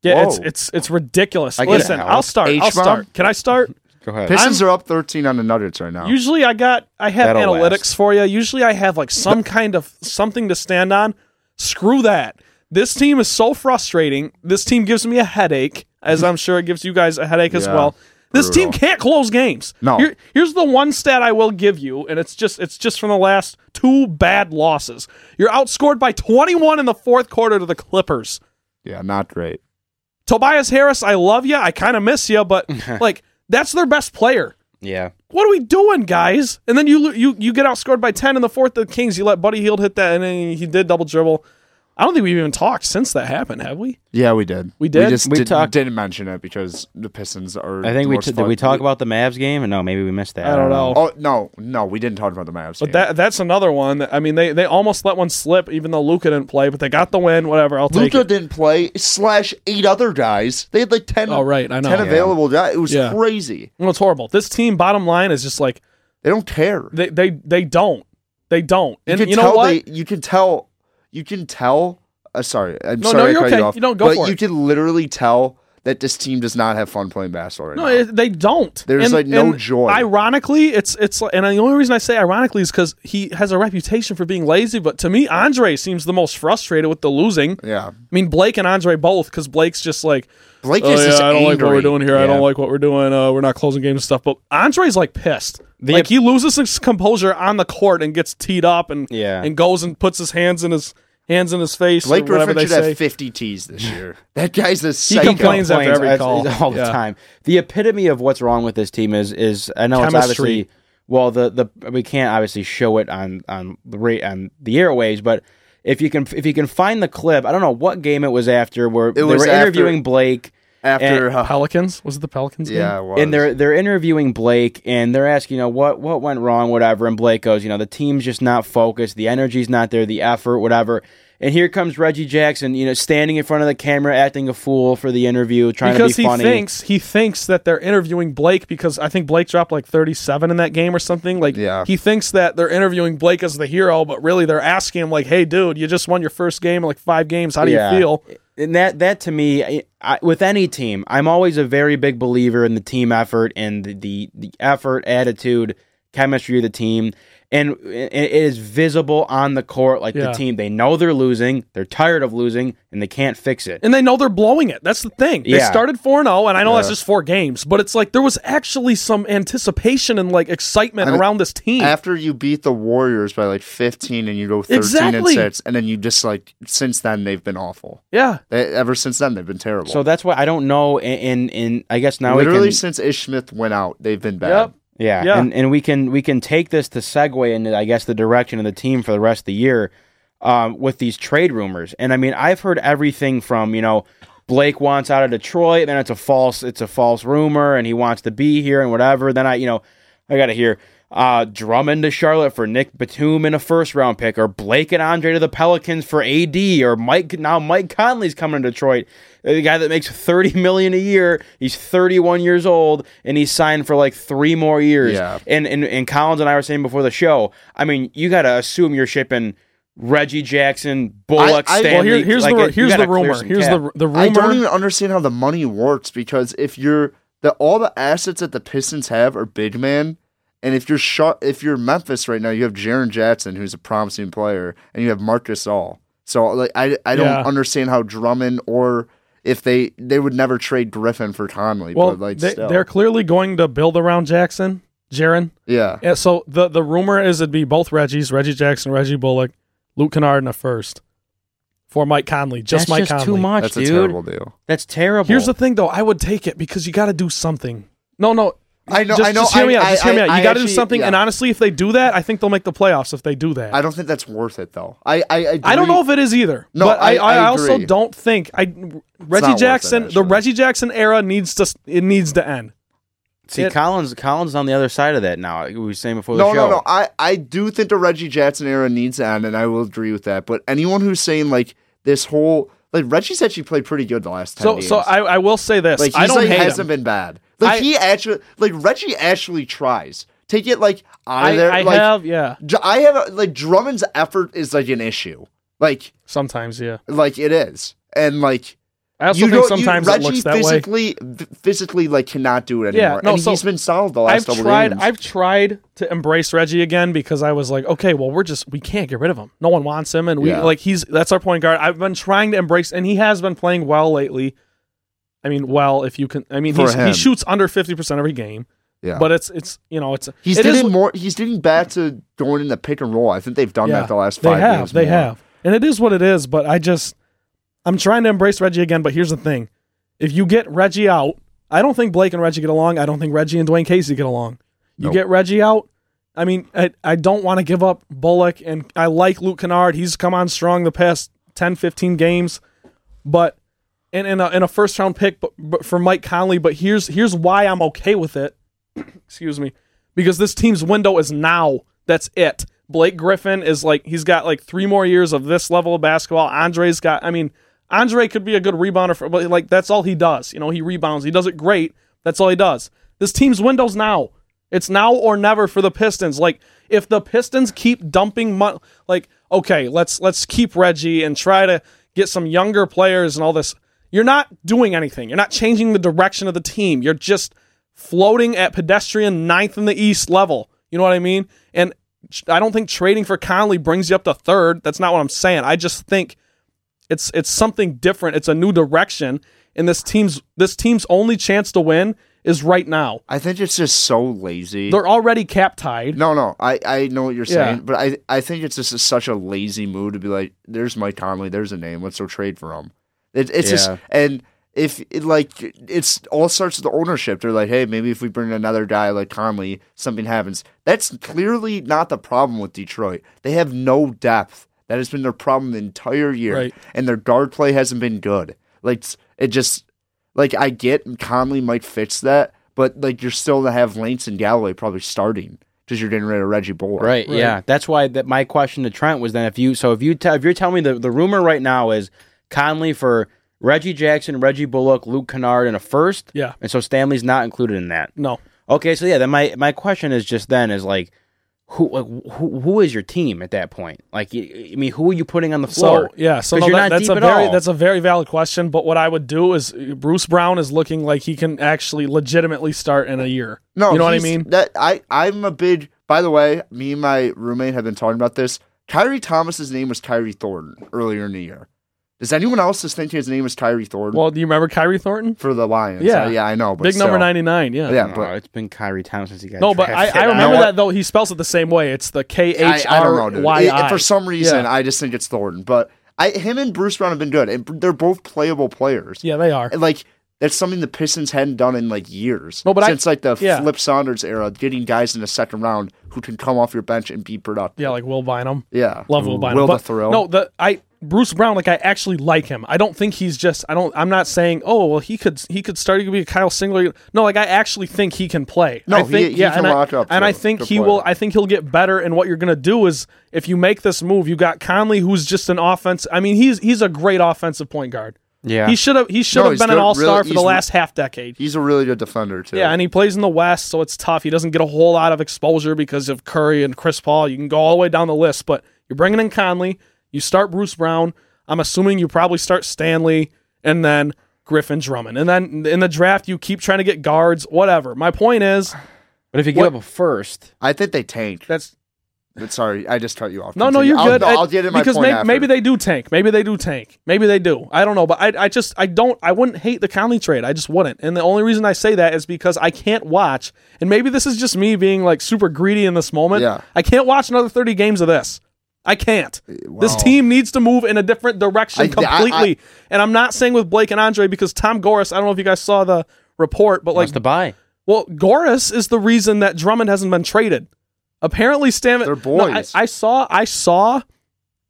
Yeah, it's Whoa. it's it's ridiculous. I Listen, I'll start. I'll start. Can I start? Go ahead. Pistons are up 13 on the Nuggets right now. Usually I got I have That'll analytics last. for you. Usually I have like some kind of something to stand on. Screw that. This team is so frustrating. This team gives me a headache, as I'm sure it gives you guys a headache as well. This team can't close games. No. Here- here's the one stat I will give you, and it's just it's just from the last two bad losses. You're outscored by 21 in the fourth quarter to the Clippers. yeah, not great. Tobias Harris, I love you. I kind of miss you, but like that's their best player Yeah. what are we doing, guys? And then you you you get outscored by ten in the fourth. of The Kings, you let Buddy Hield hit that, and then he did double dribble. I don't think we've even talked since that happened, have we? Yeah, we did. We did? We just We did, talked- didn't mention it because the Pistons are. I think the we most t- did. We talk about the Mavs game, and no, maybe we missed that. I don't know. Oh no, no, we didn't talk about the Mavs. But game. that that's another one. That, I mean, they they almost let one slip, even though Luka didn't play, but they got the win. Whatever, I'll take Luka it. didn't play. Slash eight other guys. They had like ten. Oh, right, I know. Ten Yeah. available guys. It was Yeah. crazy. Well, it's horrible. This team, bottom line, is just like They don't care. they they they don't they don't. You And can you know tell what? They, you can tell. You can tell. Uh, sorry, I'm No, sorry. no, I you're cut okay. You, off, You don't go but for you it. can literally tell that this team does not have fun playing basketball right No, now. it, they don't. There's, And- like, no joy. Ironically, it's it's and the only reason I say ironically is because he has a reputation for being lazy. But to me, Andre seems the most frustrated with the losing. yeah, I mean, Blake and Andre both, because Blake's just like, Blake oh is yeah, just I don't like what we're doing here. I don't like what we're doing. Uh, we're not closing games and stuff. But Andre's like pissed. The- like he loses his composure on the court and gets teed up and Yeah. and goes and puts his hands in his hands in his face Blake or whatever Griffin they should say. have 50 T's this year. That guy's a He psycho. complains after every call. all the Yeah. time. The epitome of what's wrong with this team is is I know it's Chemistry. obviously well the the we can't obviously show it on on the rate on the airwaves, but if you can if you can find the clip, I don't know what game it was after where they was were after- interviewing Blake After, And- uh, Pelicans was it the Pelicans? game? yeah, it was. and they're they're interviewing Blake and they're asking, you know, what what went wrong, whatever. And Blake goes, you know, the team's just not focused, the energy's not there, the effort, whatever. And here comes Reggie Jackson, you know, standing in front of the camera, acting a fool for the interview, trying because to be funny he funny. thinks he thinks that they're interviewing Blake because I think Blake dropped like 37 in that game or something. Like Yeah. he thinks that they're interviewing Blake as the hero, but really they're asking him like, "Hey, dude, you just won your first game in like five games. How do Yeah. you feel?" And that that to me, I, I, with any team, I'm always a very big believer in the team effort and the the, the effort, attitude, chemistry of the team. And it it is visible on the court, like Yeah. the team. They know they're losing, they're tired of losing, and they can't fix it. And they know they're blowing it. That's the thing. They Yeah. started 4 0, and I know that's just four games, but it's like there was actually some anticipation and like excitement I mean, around this team. after you beat the Warriors by like 15 and you go 13 Exactly. and 6 and then you just like since then they've been awful. yeah. They, ever since then they've been terrible. So that's why I don't know. And and I guess now literally we can, since Ish Smith went out, they've been bad. Yep. Yeah, Yeah. and and we can we can take this to segue into I guess the direction of the team for the rest of the year, um, with these trade rumors. And I mean, I've heard everything from you know. Blake wants out of Detroit, then it's a false it's a false rumor, and he wants to be here and whatever. Then I you know I got to hear uh, Drummond to Charlotte for Nick Batum in a first round pick, or Blake and Andre to the Pelicans for AD, or Mike now Mike Conley's coming to Detroit, the guy that makes thirty million a year. He's thirty one years old, and he's signed for like three more years. Yeah. And and and Collins and I were saying before the show. I mean, you got to assume you're shipping. Reggie Jackson, Bullock, I- I- Stanley. Well, here, here's like, the you here's the rumor. Here's cap. the the rumor. I don't even understand how the money works because if you're the all the assets that the Pistons have are big man, and if you're shot, if you're Memphis right now, you have Jaren Jackson who's a promising player, and you have Marc Gasol. So like I I don't Yeah. understand how Drummond or if they they would never trade Griffin for Conley. well, but like they, still. they're clearly going to build around Jackson, Jaren. yeah. Yeah, so the the rumor is it'd be both Reggies, Reggie Jackson, Reggie Bullock, Luke Kennard in a first for Mike Conley, just That's Mike just Conley. too much, That's a dude. terrible deal. That's terrible. Here's the thing, though, I would take it because you got to do something. No, no, I know. just, I know. just hear me I- out. Just I- hear me out. You got to do something. yeah. And honestly, if they do that, I think they'll make the playoffs. If they do that, I don't think that's worth it though. I I I, I don't know if it is either. No, but I, I- I, I also agree. don't think I Reggie worth it, Jackson. the. Reggie Jackson era needs to it needs to end. See, It- Collins Collins is on the other side of that now. We were saying before the No, show. no, no. I, I do think the Reggie Jackson era needs to end, and I will agree with that. But anyone who's saying like this whole like Reggie's actually played pretty good the last ten So games. so I, I will say this. like I he's don't like hate hasn't him. been bad. Like I- he actually like Reggie actually tries. Take it like out of there. I like have yeah. I have like Drummond's effort is like an issue. Like Sometimes yeah. like it is, and like I also you think sometimes you, it Reggie looks that way. physically v- physically like cannot do it anymore. Yeah, no, and so he's been solid the last. I've couple tried. games. I've tried to embrace Reggie again because I was like, okay, well, we're just we can't get rid of him. No one wants him, and we Yeah. like he's that's our point guard. I've been trying to embrace, and he has been playing well lately. I mean, well, if you can, I mean, he's, he shoots under fifty percent every game, yeah, but it's it's you know it's He's it is getting what- more. He's getting back to going in the pick and roll. I think they've done Yeah, that the last five. they have games. they more. have, and it is what it is. But I just I'm trying to embrace Reggie again. But here's the thing: if you get Reggie out, I don't think Blake and Reggie get along. I don't think Reggie and Dwane Casey get along. You Nope. get Reggie out. I mean, I, I don't want to give up Bullock, and I like Luke Kennard. He's come on strong the past 10, 15 games, but in in a, in a first round pick but, but for Mike Conley. But here's here's why I'm okay with it. Excuse me, because this team's window is now. That's it. Blake Griffin is like he's got like three more years of this level of basketball. Andre's got. I mean, Andre could be a good rebounder, for, but like that's all he does. You know, he rebounds. He does it great. That's all he does. This team's window's now. It's now or never for the Pistons. Like if the Pistons keep dumping money, like okay, let's let's keep Reggie and try to get some younger players and all this. You're not doing anything. You're not changing the direction of the team. You're just floating at pedestrian ninth in the East level. You know what I mean? And I don't think trading for Conley brings you up to third. That's not what I'm saying. I just think it's it's something different. It's a new direction, and this team's this team's only chance to win is right now. I think it's just so lazy. They're already cap tied. No, no, I, I know what you're saying, Yeah. but I I think it's just such a lazy move to be like, there's Mike Conley, there's a name, let's go trade for him. It, it's just and if it, like it's all starts with the ownership. They're like, hey, maybe if we bring another guy like Conley, something happens. That's clearly not the problem with Detroit. They have no depth. That has been their problem the entire year, Right. and their guard play hasn't been good. Like it just like I get Conley might fix that, but like you're still gonna have Lance and Galloway probably starting because you're getting rid of Reggie Bullock. Right, Right. Yeah. That's why that my question to Trent was then if you so if you tell if you're telling me the the rumor right now is Conley for Reggie Jackson, Reggie Bullock, Luke Kennard, and a first. Yeah. And so Stanley's not included in that. No. Okay, so yeah, then my my question is just then is like who like who who is your team at that point? Like I mean, who are you putting on the floor? So yeah, so no, you're that, not that's deep a at very all. that's a very valid question. But what I would do is Bruce Brown is looking like he can actually legitimately start in a year. No, you know what I mean? That I I'm a big. By the way, me and my roommate have been talking about this. Khyri Thomas's name was Khyri Thornton earlier in the year. Does anyone else just think his name is Khyri Thornton Well, do you remember Khyri Thornton? for the Lions? Yeah. Uh, yeah, I know. But Big number ninety nine. Yeah. Yeah, No, but it's been Khyri Thomas since he got No, but I. I remember know that though. He spells it the same way. It's the K I, H I don't know, R dude. Y It- I. for some reason, Yeah. I just think it's Thornton. But I, him and Bruce Brown have been good, and they're both playable players. Yeah, they are. And, like that's something the Pistons hadn't done in like years. No, but I- since like the yeah. Flip Saunders era, getting guys in the second round who can come off your bench and be productive. Yeah, like Will Bynum. Yeah, Love Will Bynum. Will but the Thrill. No, the I Bruce Brown. Like I actually like him. I don't think he's just. I don't. I'm not saying. Oh well, he could. He could start. He could be a Kyle Singler. No, like I actually think he can play. No, I he- think he yeah, can and lock I, up, and. I think he player. will. I think he'll get better. And what you're gonna do is if you make this move, you got Conley, who's just an offense. I mean, he's he's a great offensive point guard. Yeah. He should have. He should No, have he's been an good. all star Really- for the he's- last half decade. he's a really good defender too. Yeah, and he plays in the West, so it's tough. He doesn't get a whole lot of exposure because of Curry and Chris Paul. You can go all the way down the list, but you're bringing in Conley. You start Bruce Brown. I'm assuming you probably start Stanley and then Griffin Drummond. And then in the draft, you keep trying to get guards, whatever. My point is, but if you give what- up a first, I think they tank. that's But sorry, I just cut you off. no, no, you're I'll, good. I- I'll get in my because point maybe, after. maybe they do tank. Maybe they do tank. Maybe they do. I don't know, but I, I just I don't I wouldn't hate the Conley trade. I just wouldn't. And the only reason I say that is because I can't watch. And maybe this is just me being like super greedy in this moment. Yeah. I can't watch another 30 games of this. I can't. Uh, this team needs to move in a different direction I- I- completely. and I'm not saying with Blake and Andre because Tom Gores, I don't know if you guys saw the report, but like wants to buy. well, Gores is the reason that Drummond hasn't been traded. Apparently, Stan. They're No, I, boys. I saw. I saw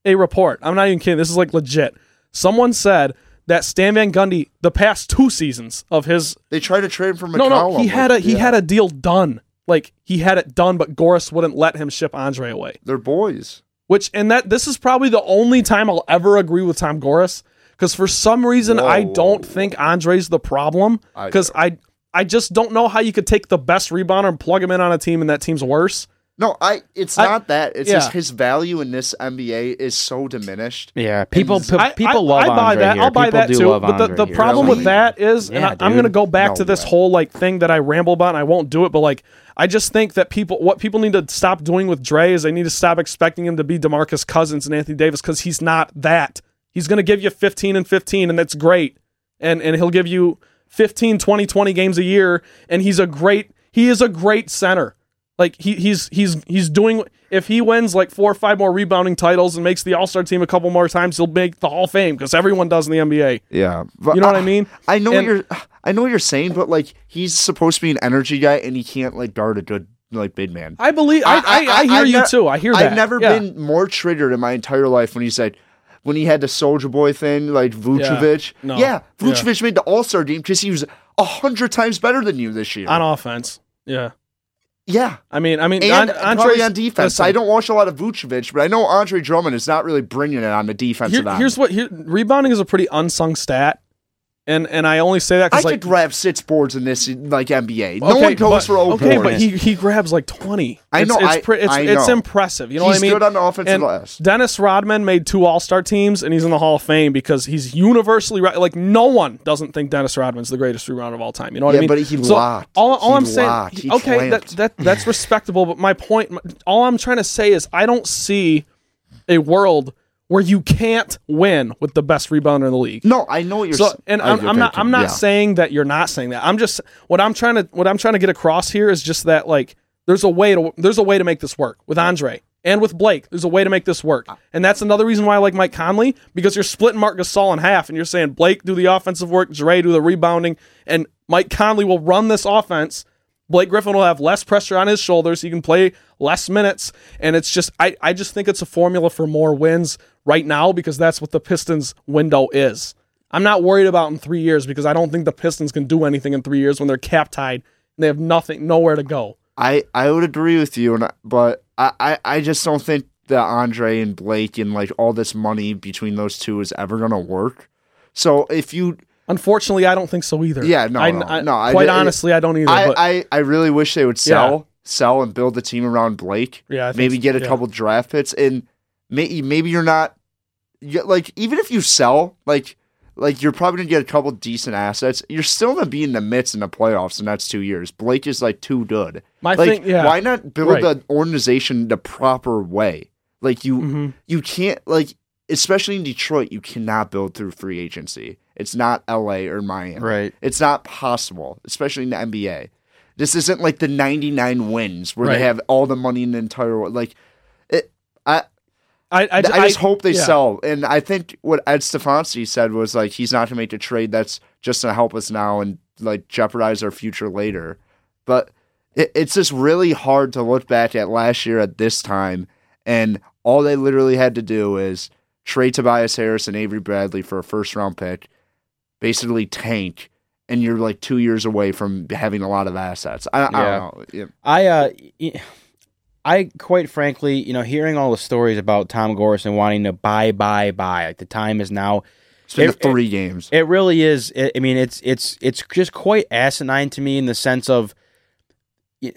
a report. I'm not even kidding. This is like legit. Someone said that Stan Van Gundy, the past two seasons of his They tried to trade him for McCollum. no, no, he had a he yeah. had a deal done. Like he had it done, but Gores wouldn't let him ship Andre away. They're boys. Which and that this is probably the only time I'll ever agree with Tom Gores because for some reason I Whoa, don't whoa, think Andre's the problem I because I I just don't know how you could take the best rebounder and plug him in on a team and that team's worse. No, I. It's I- not that. It's yeah. just his value in this NBA is so diminished. Yeah, people he's- p- I, people I, love I buy Andre that. here. I'll buy people that do too. love But the, Andre the here. problem Really? with that is, and Yeah, I, I'm going to go back No to this way. whole like thing that I ramble about, and I won't do it. But like, I just think that people, what people need to stop doing with Dre is they need to stop expecting him to be Demarcus Cousins and Anthony Davis because he's not that. He's going to give you 15 and 15, and that's great. And and he'll give you 15, 20, 20 games a year, and he's a great. He is a great center. Like he, he's he's he's doing if he wins like four or five more rebounding titles and makes the All Star team a couple more times, he'll make the Hall of Fame because everyone does in the NBA. Yeah, You know what I mean? I know And- what you're. I know what you're saying, but like he's supposed to be an energy guy, and he can't like guard a good like big man. I believe I I, I, hear I've you ne- too. I hear that. I've never Yeah. been more triggered in my entire life when he said, when he had the Soldier Boy thing, like Vucevic. No. Yeah, Vucevic made the All Star team because he was a hundred times better than you this year. on offense. Yeah. Yeah, I mean, I mean, and An- probably on defense. listen, I don't watch a lot of Vucevic, but I know Andre Drummond is not really bringing it on the defensive here- end. here's what here, rebounding is a pretty unsung stat, and and I only say that I because could like grab six boards in this like NBA. No okay, one goes but, for O okay, but boards. he he grabs like twenty. I It's- know, It's I- pre- it's, I it's know. impressive. You know he's what I mean? good on the offensive And glass. Dennis Rodman made two All Star teams, and he's in the Hall of Fame because he's universally right. Like no one doesn't think Dennis Rodman's the greatest rebounder of all time. You know what Yeah, I mean? but he locked. All, all He I'm saying, locked. He okay, that, clamped. that that's respectable. But my point, all I'm trying to say is, I don't see a world where you can't win with the best rebounder in the league. No, I know what you're. So, and I'm, I'm not. I'm not yeah. saying that you're not saying that. I'm just what I'm trying to. What I'm trying to get across here is just that like there's a way to there's a way to make this work with Andre and with Blake. There's a way to make this work, uh, and that's another reason why I like Mike Conley because you're splitting Marc Gasol in half, and you're saying Blake do the offensive work, Dre do the rebounding, and Mike Conley will run this offense. Blake Griffin will have less pressure on his shoulders. He can play less minutes. And it's just, I, I just think it's a formula for more wins right now because that's what the Pistons window is. I'm not worried about in three years because I don't think the Pistons can do anything in three years when they're cap tied and they have nothing, nowhere to go. I I would agree with you, but I, I just don't think that Andre and Blake and like all this money between those two is ever gonna work. So if you, Unfortunately, I don't think so either. Yeah, no, I, no, I- no, I- Quite honestly, I don't either. I, I I really wish they would sell sell and build the team around Blake. Yeah, maybe get a yeah. couple draft picks, and maybe maybe you're not, you, like even if you sell like. Like you're probably gonna get a couple decent assets. You're still gonna be in the midst in the playoffs in the next two years. Blake is like too good. My like, thing- yeah. why not build Right. the organization the proper way? Like you, Mhm. you can't like, especially in Detroit, you cannot build through free agency. It's not L.A. or Miami. Right. It's not possible, especially in the NBA. This isn't like the 99 wins where Right. they have all the money in the entire world. Like, it, I, I, I, I, just hope they yeah. sell. And I think what Ed Stefanski said was like, he's not going to make the trade that's just going to help us now and like jeopardize our future later. But it, it's just really hard to look back at last year at this time. And all they literally had to do is trade Tobias Harris and Avery Bradley for a first round pick, basically tank. And you're like two years away from having a lot of assets. I, I Yeah. don't know. Yeah. I uh I quite frankly, you know, hearing all the stories about Tom Gorson wanting to buy, buy, buy, like the time is now. It's been It- three games. It really is. I I mean, it's it's it's just quite asinine to me in the sense of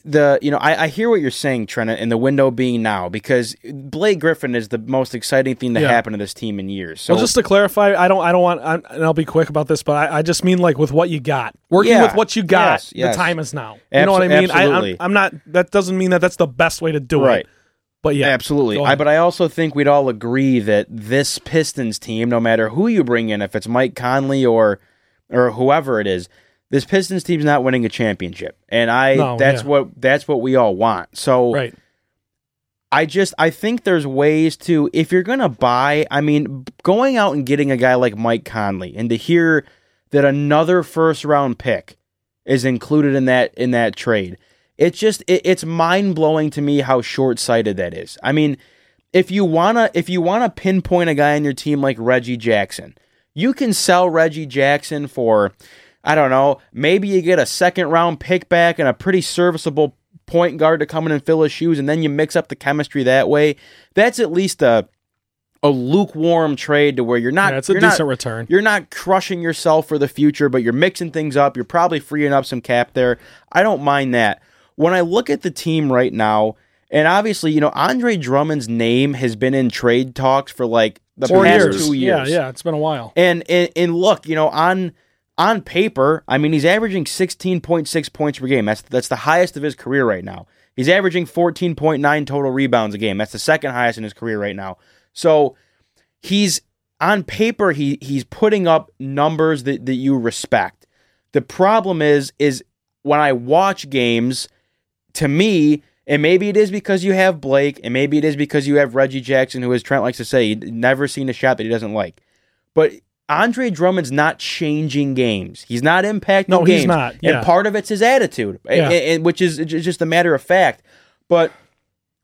the you know I, I hear what you're saying, Trent, and the window being now because Blake Griffin is the most exciting thing to Yeah. happen to this team in years. So well, just to clarify, I don't, I don't want, I'm, and I'll be quick about this, but I, I just mean like with what you got, working Yeah. with what you got. Yes, yes. The time is now. You know what I mean? I, I'm, absolutely. I'm not. That doesn't mean that that's the best way to do Right. it. But yeah, Absolutely. I, but I also think we'd all agree that this Pistons team, no matter who you bring in, if it's Mike Conley or or whoever it is, this Pistons team's not winning a championship. And I No, that's yeah. what that's what we all want. So right. I just I think there's ways to if you're gonna buy. I mean, going out and getting a guy like Mike Conley and to hear that another first round pick is included in that in that trade. It's just it, it's mind blowing to me how short sighted that is. I mean, if you wanna if you wanna pinpoint a guy on your team like Reggie Jackson, you can sell Reggie Jackson for I don't know, maybe you get a second round pick back and a pretty serviceable point guard to come in and fill his shoes, and then you mix up the chemistry that way. That's at least a a lukewarm trade to where you're not Yeah, a you're decent not, return. You're not crushing yourself for the future, but you're mixing things up. You're probably freeing up some cap there. I don't mind that. When I look at the team right now, and obviously, you know, Andre Drummond's name has been in trade talks for like the Four past years. two years. Yeah, yeah. It's been a while. And, and and look, you know, on on paper, I mean, he's averaging 16.6 points per game. That's that's the highest of his career right now. He's averaging 14.9 total rebounds a game. That's the second highest in his career right now. So he's on paper he he's putting up numbers that, that you respect. The problem is is when I watch games, to me, and maybe it is because you have Blake, and maybe it is because you have Reggie Jackson, who, as Trent likes to say, never seen a shot that he doesn't like. But Andre Drummond's not changing games. He's not impacting No, he's not. Yeah. And part of it's his attitude, Yeah. and- which is just a matter of fact. But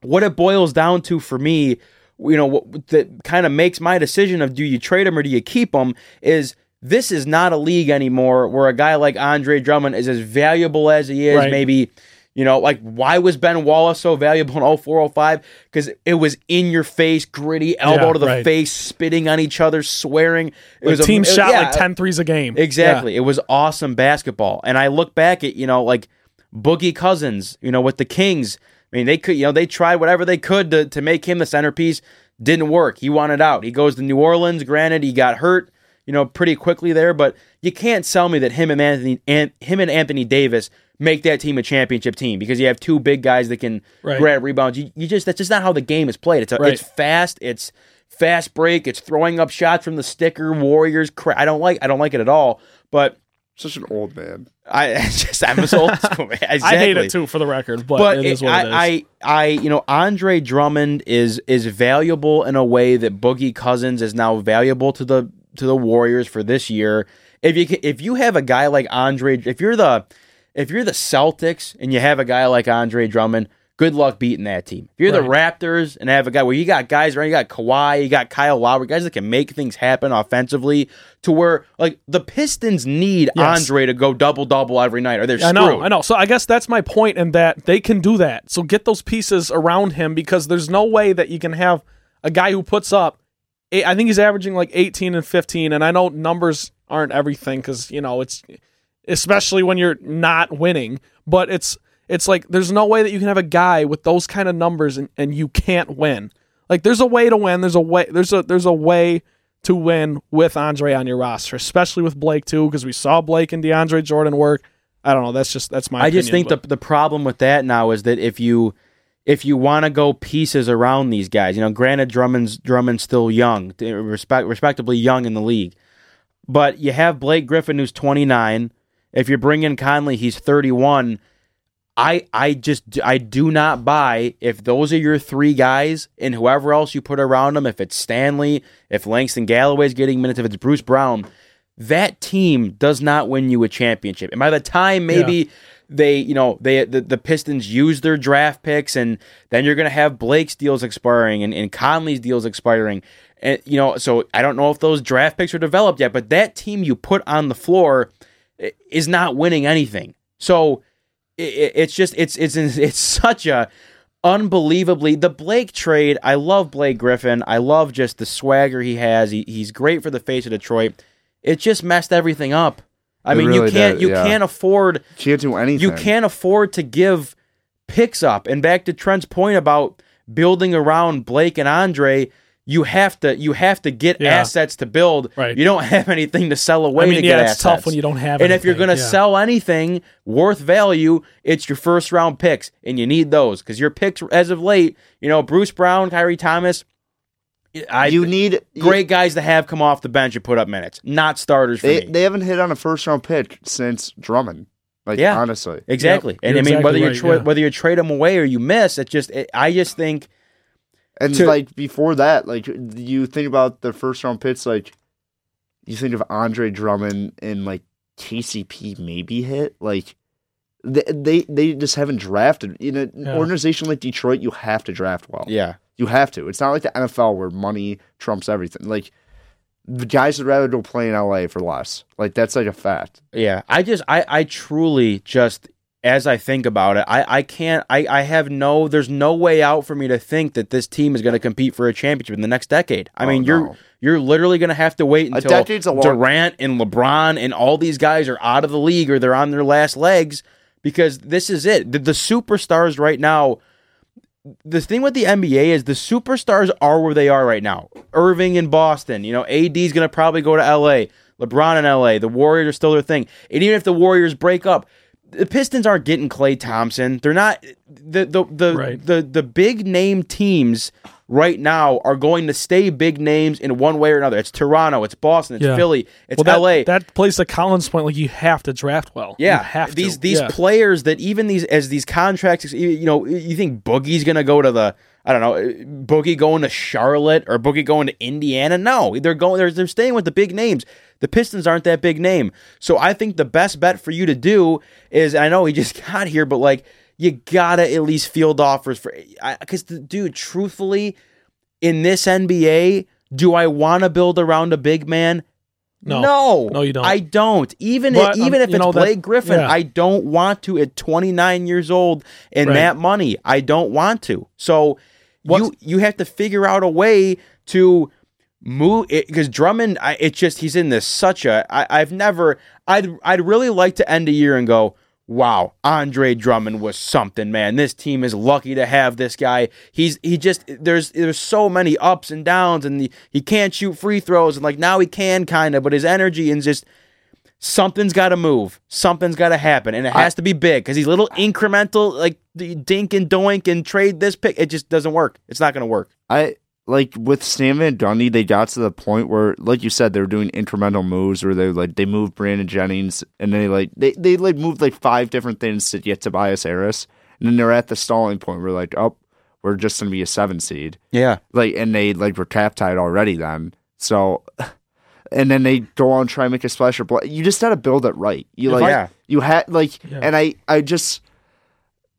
what it boils down to for me, you know what that kind of makes my decision of do you trade him or do you keep him is this is not a league anymore where a guy like Andre Drummond is as valuable as he is Right. maybe you know like why was Ben Wallace so valuable in 0405 cuz it was in your face gritty elbow Yeah, to the right. face spitting on each other swearing it Like was a- team it- shot yeah, like 10 threes a game. Exactly. It was awesome basketball. And I look back at, you know, like Boogie Cousins, you know, with the Kings. I mean, they could, you know, they tried whatever they could to, to make him the centerpiece. Didn't work. He wanted out. He goes to New Orleans. Granted, he got hurt, you know, pretty quickly there, but you can't sell me that him and Anthony and him and Anthony Davis make that team a championship team because you have two big guys that can Right. grab rebounds. You, you just that's just not how the game is played. It's a, Right. it's fast. It's fast break. It's throwing up shots from the sticker. Warriors. Cra- I don't like. I don't like it at all. But Such an old man. I just I'm so old school. man. Exactly. I hate it too, for the record, but, But it is it- what I, it is. I, I, you know, Andre Drummond is is valuable in a way that Boogie Cousins is now valuable to the to the Warriors for this year. If you ca- if you have a guy like Andre, if you're the if you're the Celtics and you have a guy like Andre Drummond, good luck beating that team. If you're the Raptors and have a guy where you got guys around, you got Kawhi, you got Kyle Lowry, guys that can make things happen offensively, to where like the Pistons need Yes. Andre to go double double every night, or they're I know, I know. So I guess that's my point in that they can do that. So get those pieces around him because there's no way that you can have a guy who puts up. I think he's averaging like 18 and 15, and I know numbers aren't everything because you know it's especially when you're not winning. But it's it's like there's no way that you can have a guy with those kind of numbers and, and you can't win. Like there's a way to win. There's a way. There's a there's a way to win with Andre on your roster, especially with Blake too, because we saw Blake and DeAndre Jordan work. I don't know. That's just that's my. I just opinion, think the the problem with that now is that if you if you want to go pieces around these guys, you know, granted Drummond's Drummond's still young, respect respectably young in the league, but you have Blake Griffin who's 29. If you bring in Conley, he's 31. I I just I do not buy if those are your three guys and whoever else you put around them. If it's Stanley, if Langston Galloway's getting minutes, if it's Bruce Brown, that team does not win you a championship. And by the time maybe they, you know, they the, the Pistons use their draft picks, and then you're going to have Blake's deals expiring and, and Conley's deals expiring. And you know, so I don't know if those draft picks are developed yet, but that team you put on the floor is not winning anything. So it's just it's it's it's such a unbelievably the Blake trade. I love Blake Griffin. I love just the swagger he has. He, he's great for the face of Detroit. It just messed everything up. I It mean, you can't did, you yeah. can't afford Can't do anything. you can't afford to give picks up. And back to Trent's point about building around Blake and Andre, you have to you have to get Yeah. assets to build. Right. You don't have anything to sell away I mean, to yeah, get it's assets. tough when you don't have And if you're going to yeah. sell anything worth value, it's your first round picks, and you need those because your picks as of late, you know, Bruce Brown, Khyri Thomas. I, You need great guys to have come off the bench and put up minutes, not starters for They me. they haven't hit on a first round pick since Drummond. Like Yeah. honestly, Exactly, Yep, and you're I mean exactly whether you right, tra- yeah. whether you trade them away or you miss, it just it, I just think and To- like before that, like you think about the first round picks, like you think of Andre Drummond and like KCP maybe hit like. They, they they just haven't drafted in an Yeah. organization like Detroit. You have to draft well. yeah, You have to. It's not like the NFL where money trumps everything. Like the guys would rather go play in LA for less. Like that's like a fact. yeah. I just I I truly just as I think about it, I I can't I I have no there's no way out for me to think that this team is going to compete for a championship in the next decade. I Oh, mean, you're you're literally going to have to wait until long- Durant and LeBron and all these guys are out of the league or they're on their last legs because this is it. The, the superstars right now the thing with the NBA is the superstars are where they are right now. Irving in Boston, you know, AD's going to probably go to LA. LeBron in LA. The Warriors are still their thing. And even if the Warriors break up, the Pistons aren't getting Klay Thompson. They're not the the the Right. the, the big name teams right now are going to stay big names in one way or another. It's Toronto, it's Boston, it's Yeah. Philly, it's well, that, LA. That plays to Collins' point. Like you have to draft well. Yeah, you have these to. these Yeah. players that even these as these contracts, you- you know, you think Boogie's gonna go to the I don't know, Boogie going to Charlotte or Boogie going to Indiana? No, they're going they're they're staying with the big names. The Pistons aren't that big name, so I think the best bet for you to do is I know he just got here, but like you gotta at least field offers for because dude, truthfully. in this NBA, do I want to build around a big man? No. no, No, you don't. I don't. Even But, if, um, even if it's know, Blake Griffin, yeah. I don't want to at 29 years old and Right. that money. I don't want to. So you you have to figure out a way to move because Drummond. I, it's just he's in this such a. I, I've never. I'd I'd really like to end a year and go. Wow, Andre Drummond was something, man. This team is lucky to have this guy. He's he just there's there's so many ups and downs, and he, he can't shoot free throws, and like now he can kind of, but his energy and just something's got to move, something's got to happen, and it has to be big because these little incremental like the dink and doink and trade this pick, it just doesn't work. It's not going to work. I like with Stan Van Gundy, they got to the point where, like you said, they were doing incremental moves where they like they moved Brandon Jennings and they like they they like moved like five different things to get Tobias Harris, and then they're at the stalling point where like, oh, we're just gonna be a seven seed, Yeah, like, and they like were cap tied already then, so. And then they go on and try and make a splash or bl- you just gotta build it right. You like Yeah. you had like, Yeah. and I I just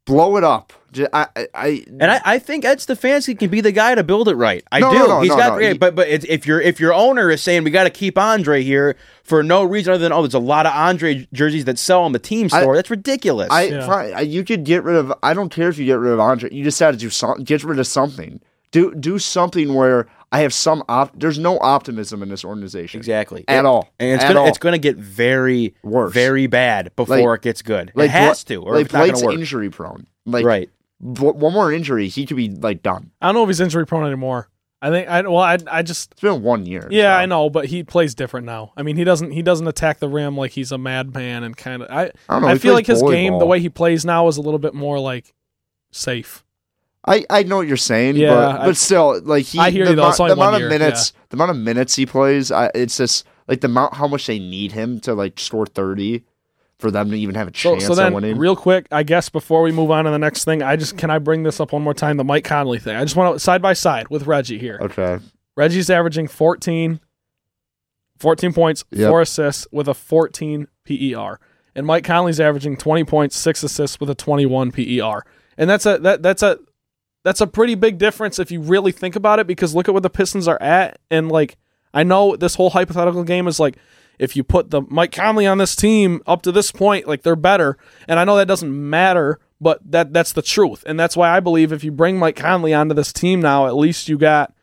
blow it up. Ju- I I, I and I, I think Ed Stefanski can be the guy to build it right. I No, do. no, no, He's no, got no. great, but but it's, if your if your owner is saying we got to keep Andre here for no reason other than oh, there's a lot of Andre jerseys that sell on the team I- store. That's ridiculous. I Yeah. fine. I- You could get rid of. I don't care if you get rid of Andre. You just got to do something. Get rid of something. Do do something where I have some. Op- there's no optimism in this organization. exactly At It- all. and it's At gonna all. it's gonna get very Worse. very bad before it gets good. Like it has to, or like if it's not Blake's work. injury prone. Like right. One more injury, he could be like done. I don't know if he's injury prone anymore. I think I well I I just It's been one year. yeah so. I know, but he plays different now. I mean he doesn't he doesn't attack the rim like he's a madman and kind of I I don't know. I feel like his game the way he plays now is a little bit more like safe. I, I know what you're saying, Yeah, but I- still, like he, I hear the, you, though. amount- the amount one of year, minutes, the amount of minutes he plays, I, it's just like the amount how much they need him to like score thirty for them to even have a chance so at then, winning. real quick, I guess before we move on to the next thing, I just can I bring this up one more time? The Mike Conley thing. I just want to side by side with Reggie here. okay, Reggie's averaging 14, 14 points, Yep. four assists with a 14 PER, and Mike Conley's averaging 20 points, six assists with a 21 PER, and that's a that that's a that's a pretty big difference if you really think about it. Because look at where the Pistons are at, and like I know this whole hypothetical game is like if you put the Mike Conley on this team up to this point, like they're better, and I know that doesn't matter. But that that's the truth, and that's why I believe if you bring Mike Conley onto this team now, at least you got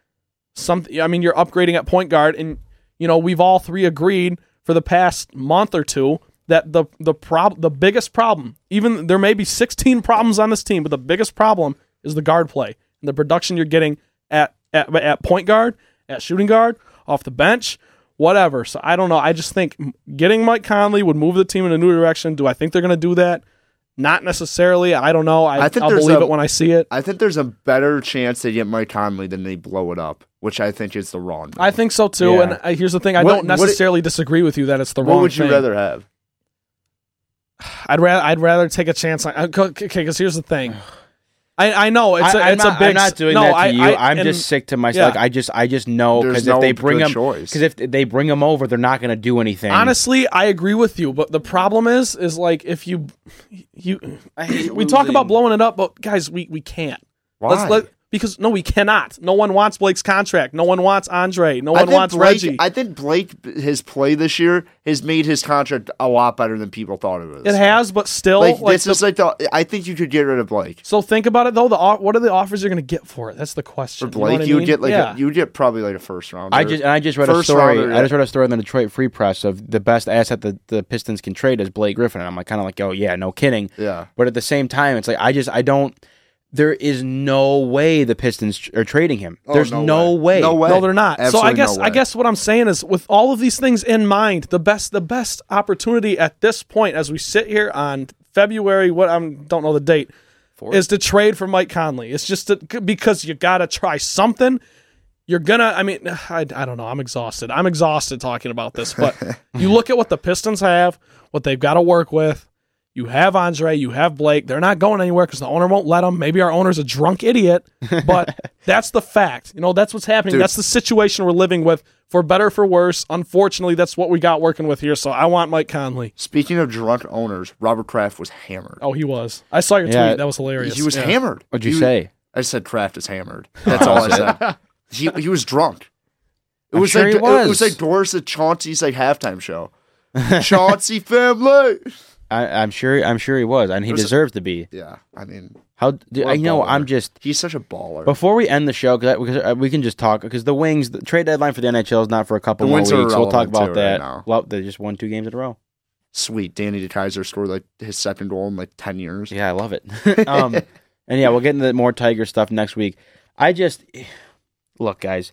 something. I mean, you're upgrading at point guard, and you know we've all three agreed for the past month or two that the the prob the biggest problem, even there may be 16 problems on this team, but the biggest problem is the guard play and the production you're getting at at, at point guard, at shooting guard, off the bench. Whatever. So I don't know. I just think getting Mike Conley would move the team in a new direction. Do I think they're going to do that? Not necessarily. I don't know. I, I think I'll there's believe a- it when I see it. I think there's a better chance they get Mike Conley than they blow it up, which I think is the wrong. move. I think so too. Yeah. And uh, here's the thing: I What- don't necessarily disagree with you that it's the wrong. What would you thing. rather have? I'd rather I'd rather take a chance. on Okay, because here's the thing. I, I know it's a I, am it's not, a big. I'm not doing no, that to I, you. I, I'm and- just sick to myself. yeah. Like, I just I just know because no if they bring them because if they bring him over, they're not going to do anything. honestly. I agree with you, but the problem is is like if you you I hate we talk about blowing it up, but guys, we we can't. Why? Let's let because no, we cannot. No one wants Blake's contract. No one wants Andre. No one wants Blake, Reggie. I think Blake, his play this year has made his contract a lot better than people thought it was. it has, but still, Like, like, this the- is like the. I think you could get rid of Blake. so think about it though. The what are the offers you're going to get for it? That's the question. For You know what Blake, I you get like yeah. a, you get probably like a first round. I just I just read a story. rounder, I just read a story in the Detroit Free Press of the best asset that the Pistons can trade is Blake Griffin. And I'm like kind of like, oh yeah, no kidding. yeah. But at the same time, it's like I just I don't. There is no way the Pistons are trading him. Oh, There's no no, way. way. No way. No, they're not. so I guess no I guess what I'm saying is with all of these things in mind, the best the best opportunity at this point as we sit here on February what I don't know the date is to trade for Mike Conley. It's just to, because you got to try something. You're gonna. I mean, I, I don't know. I'm exhausted. I'm exhausted talking about this. But you look at what the Pistons have, what they've got to work with. You have Andre, you have Blake. They're not going anywhere because the owner won't let them. Maybe our owner's a drunk idiot, but that's the fact. You know, that's what's happening. Dude. That's the situation we're living with, for better for worse. Unfortunately, that's what we got working with here. So I want Mike Conley. Speaking of drunk owners, Robert Kraft was hammered. Oh, he was. I saw your Yeah, tweet. That was hilarious. he was Yeah. hammered. What'd you He- say? I said Kraft is hammered. That's all I oh, said. He he was drunk. It I'm was sure like he it was was. like Doris at Chauncey's like halftime show. Chauncey family. I, I'm sure. I'm sure he was, and he There's a- to be. Yeah, I mean, How? Do, I know. baller. I'm just. he's such a baller. Before we end the show, because uh, we can just talk, because the Wings, the trade deadline for the NHL is not for a couple The more weeks. We'll talk about too, right that. now. well, they just won two games in a row. Sweet, Danny DeKeyser scored like his second goal in like ten years. Yeah, I love it. um, and yeah, we'll get into more Tiger stuff next week. I just look, guys.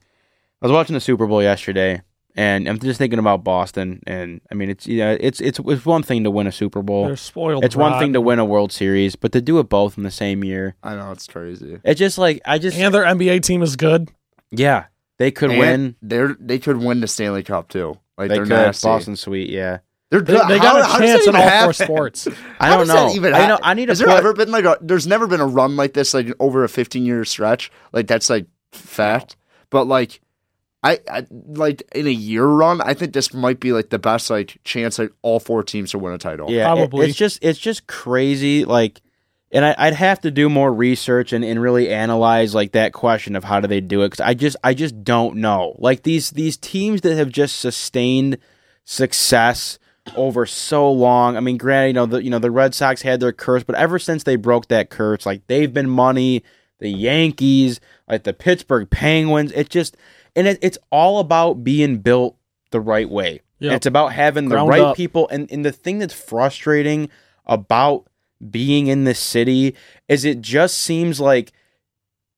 I was watching the Super Bowl yesterday, and I'm just thinking about Boston. And I mean, it's yeah, it's it's it's one thing to win a Super Bowl. They're spoiled. It's one thing to win a World Series, but to do it both in the same year, I know it's crazy. it's just like I just and their NBA team is good. yeah, they could And win. They're they could win the Stanley Cup too. Like They are could. nasty. Boston Sweet, yeah. They're They, good. they How- got a chance in even all four sports. I How don't does that know. even I know. happen? I need to Has there put- ever been like a? There's never been a run like this, like over a 15 year stretch. Like that's like fact. But like, I, I like in a year run, I think this might be like the best like chance like all four teams to win a title. Yeah, it- Probably. it's just it's just crazy. Like, and I, I'd have to do more research and, and really analyze like that question of how do they do it because I just I just don't know. Like these these teams that have just sustained success over so long. I mean, granted, you know the you know the Red Sox had their curse, but ever since they broke that curse, like they've been money. The Yankees, like the Pittsburgh Penguins, it just and it, it's all about being built the right way. Yep. It's about having the right up. people, and and the thing that's frustrating about being in this city is it just seems like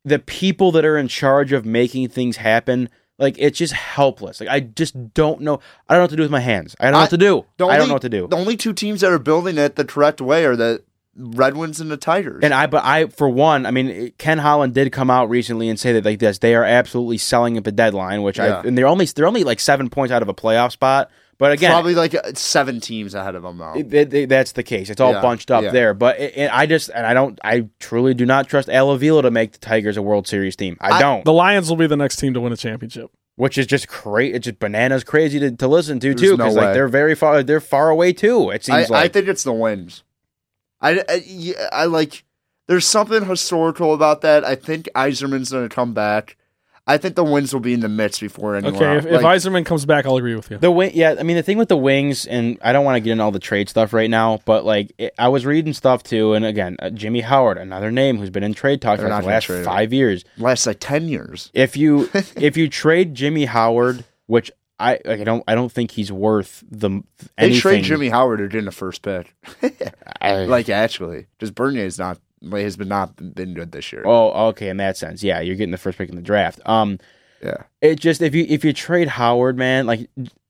the people that are in charge of making things happen like it's just helpless like i just don't know i don't know what to do with my hands i don't know I- what to do The i don't know what to do The only two teams that are building it the correct way are the Red Wings and the Tigers. and I, but I, for one, I mean, Ken Holland did come out recently and say that like this, they are absolutely selling at the deadline, which Yeah. I, and they're only they're only like seven points out of a playoff spot. But again, probably like uh, seven teams ahead of them now. It- it- it- that's the case. It's all Yeah, bunched up yeah. there. But it, it- I just and I don't. I truly do not trust Al Avila to make the Tigers a World Series team. I, I- don't. The Lions will be the next team to win a championship. which is just crazy. It's just bananas crazy to, to listen to There's too, no because like they're very far. They're far away too. It I, seems like. I think it's the Wings. I, I, I like. There's something historical about that. I think Yzerman's going to come back. I think the Wings will be in the mix before anyone. Okay, else. if, if Like, Yzerman comes back, I'll agree with you. The wing, yeah. I mean, the thing with the wings, and I don't want to get into all the trade stuff right now, but like it, I was reading stuff too, and again, uh, Jimmy Howard, another name who's been in trade talks for not the last five years. last like ten years. If you if you trade Jimmy Howard, which I like, I don't I don't think he's worth the They trade Jimmy Howard or in the first pick. I- like actually, just Bernier's not has been not been good this year. Oh, okay. In that sense, yeah, you're getting the first pick in the draft. Um, Yeah, it just if you if you trade Howard, man, like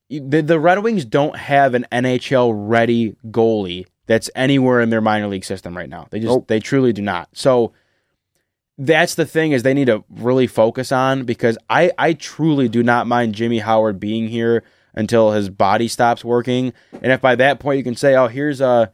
the the Red Wings don't have an NHL ready goalie that's anywhere in their minor league system right now. They just Nope. they truly do not. So that's the thing is they need to really focus on because I I truly do not mind Jimmy Howard being here until his body stops working, and if by that point you can say, oh, here's uh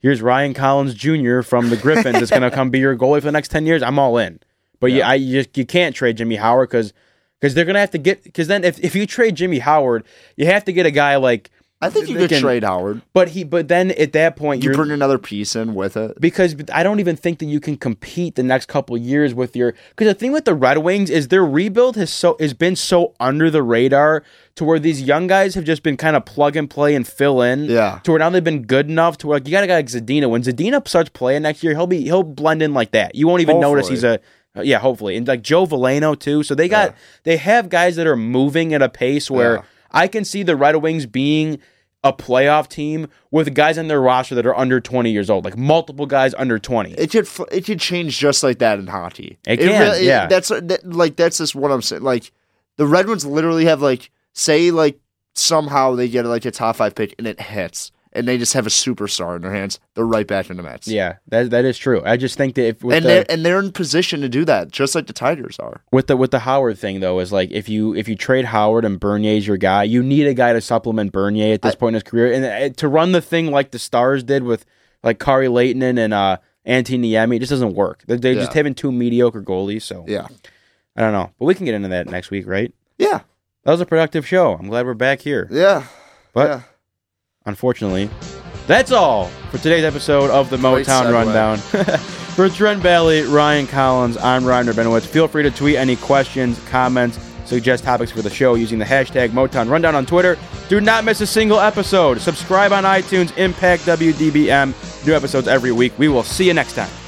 here's Ryan Collins Jr. from the Griffins that's going to come be your goalie for the next ten years, I'm all in. But yeah, Yeah. I you just you can't trade Jimmy Howard because because they're gonna have to get because then if, if you trade Jimmy Howard, you have to get a guy like I think you could can- trade Howard. but he but then at that point You bring another piece in with it. because I don't even think that you can compete the next couple of years with your because the thing with the Red Wings is their rebuild has so has been so under the radar to where these young guys have just been kind of plug and play and fill in Yeah. to where now they've been good enough to where like you got a guy like Zadina when Zadina starts playing next year he'll be he'll blend in like that you won't even notice he's a yeah hopefully and like Joe Veleno too so they got Yeah. they have guys that are moving at a pace where Yeah. I can see the Red Wings being a playoff team with guys on their roster that are under 20 years old, like multiple guys under 20. It could f- it could change just like that in hockey. It can, yeah. that's that, like that's just what I'm saying. Like the Red Wings literally have like say like somehow they get like a top five pick and it hits and they just have a superstar in their hands. They're right back in the Mets. yeah, that that is true. I just think that if with and the, they're and they're in position to do that, just like the Tigers are. with the with the Howard thing though is like if you if you trade Howard and Bernier's your guy, you need a guy to supplement Bernier at this point in his career, and uh, to run the thing like the Stars did with like Kari Lehtonen and uh Antti Niemi, it just doesn't work. They're, they're just having two mediocre goalies, so Yeah, I don't know. But we can get into that next week, right? yeah, That was a productive show. I'm glad we're back here. yeah. But yeah. Unfortunately, that's all for today's episode of the Motown. Rundown. For Trent Bailey, Ryan Collins, I'm Ryan Rabinowitz. Feel free to tweet any questions, comments, suggest topics for the show using the hashtag Motown Rundown on Twitter. Do not miss a single episode. Subscribe on iTunes, Impact WDBM. New episodes every week. We will see you next time.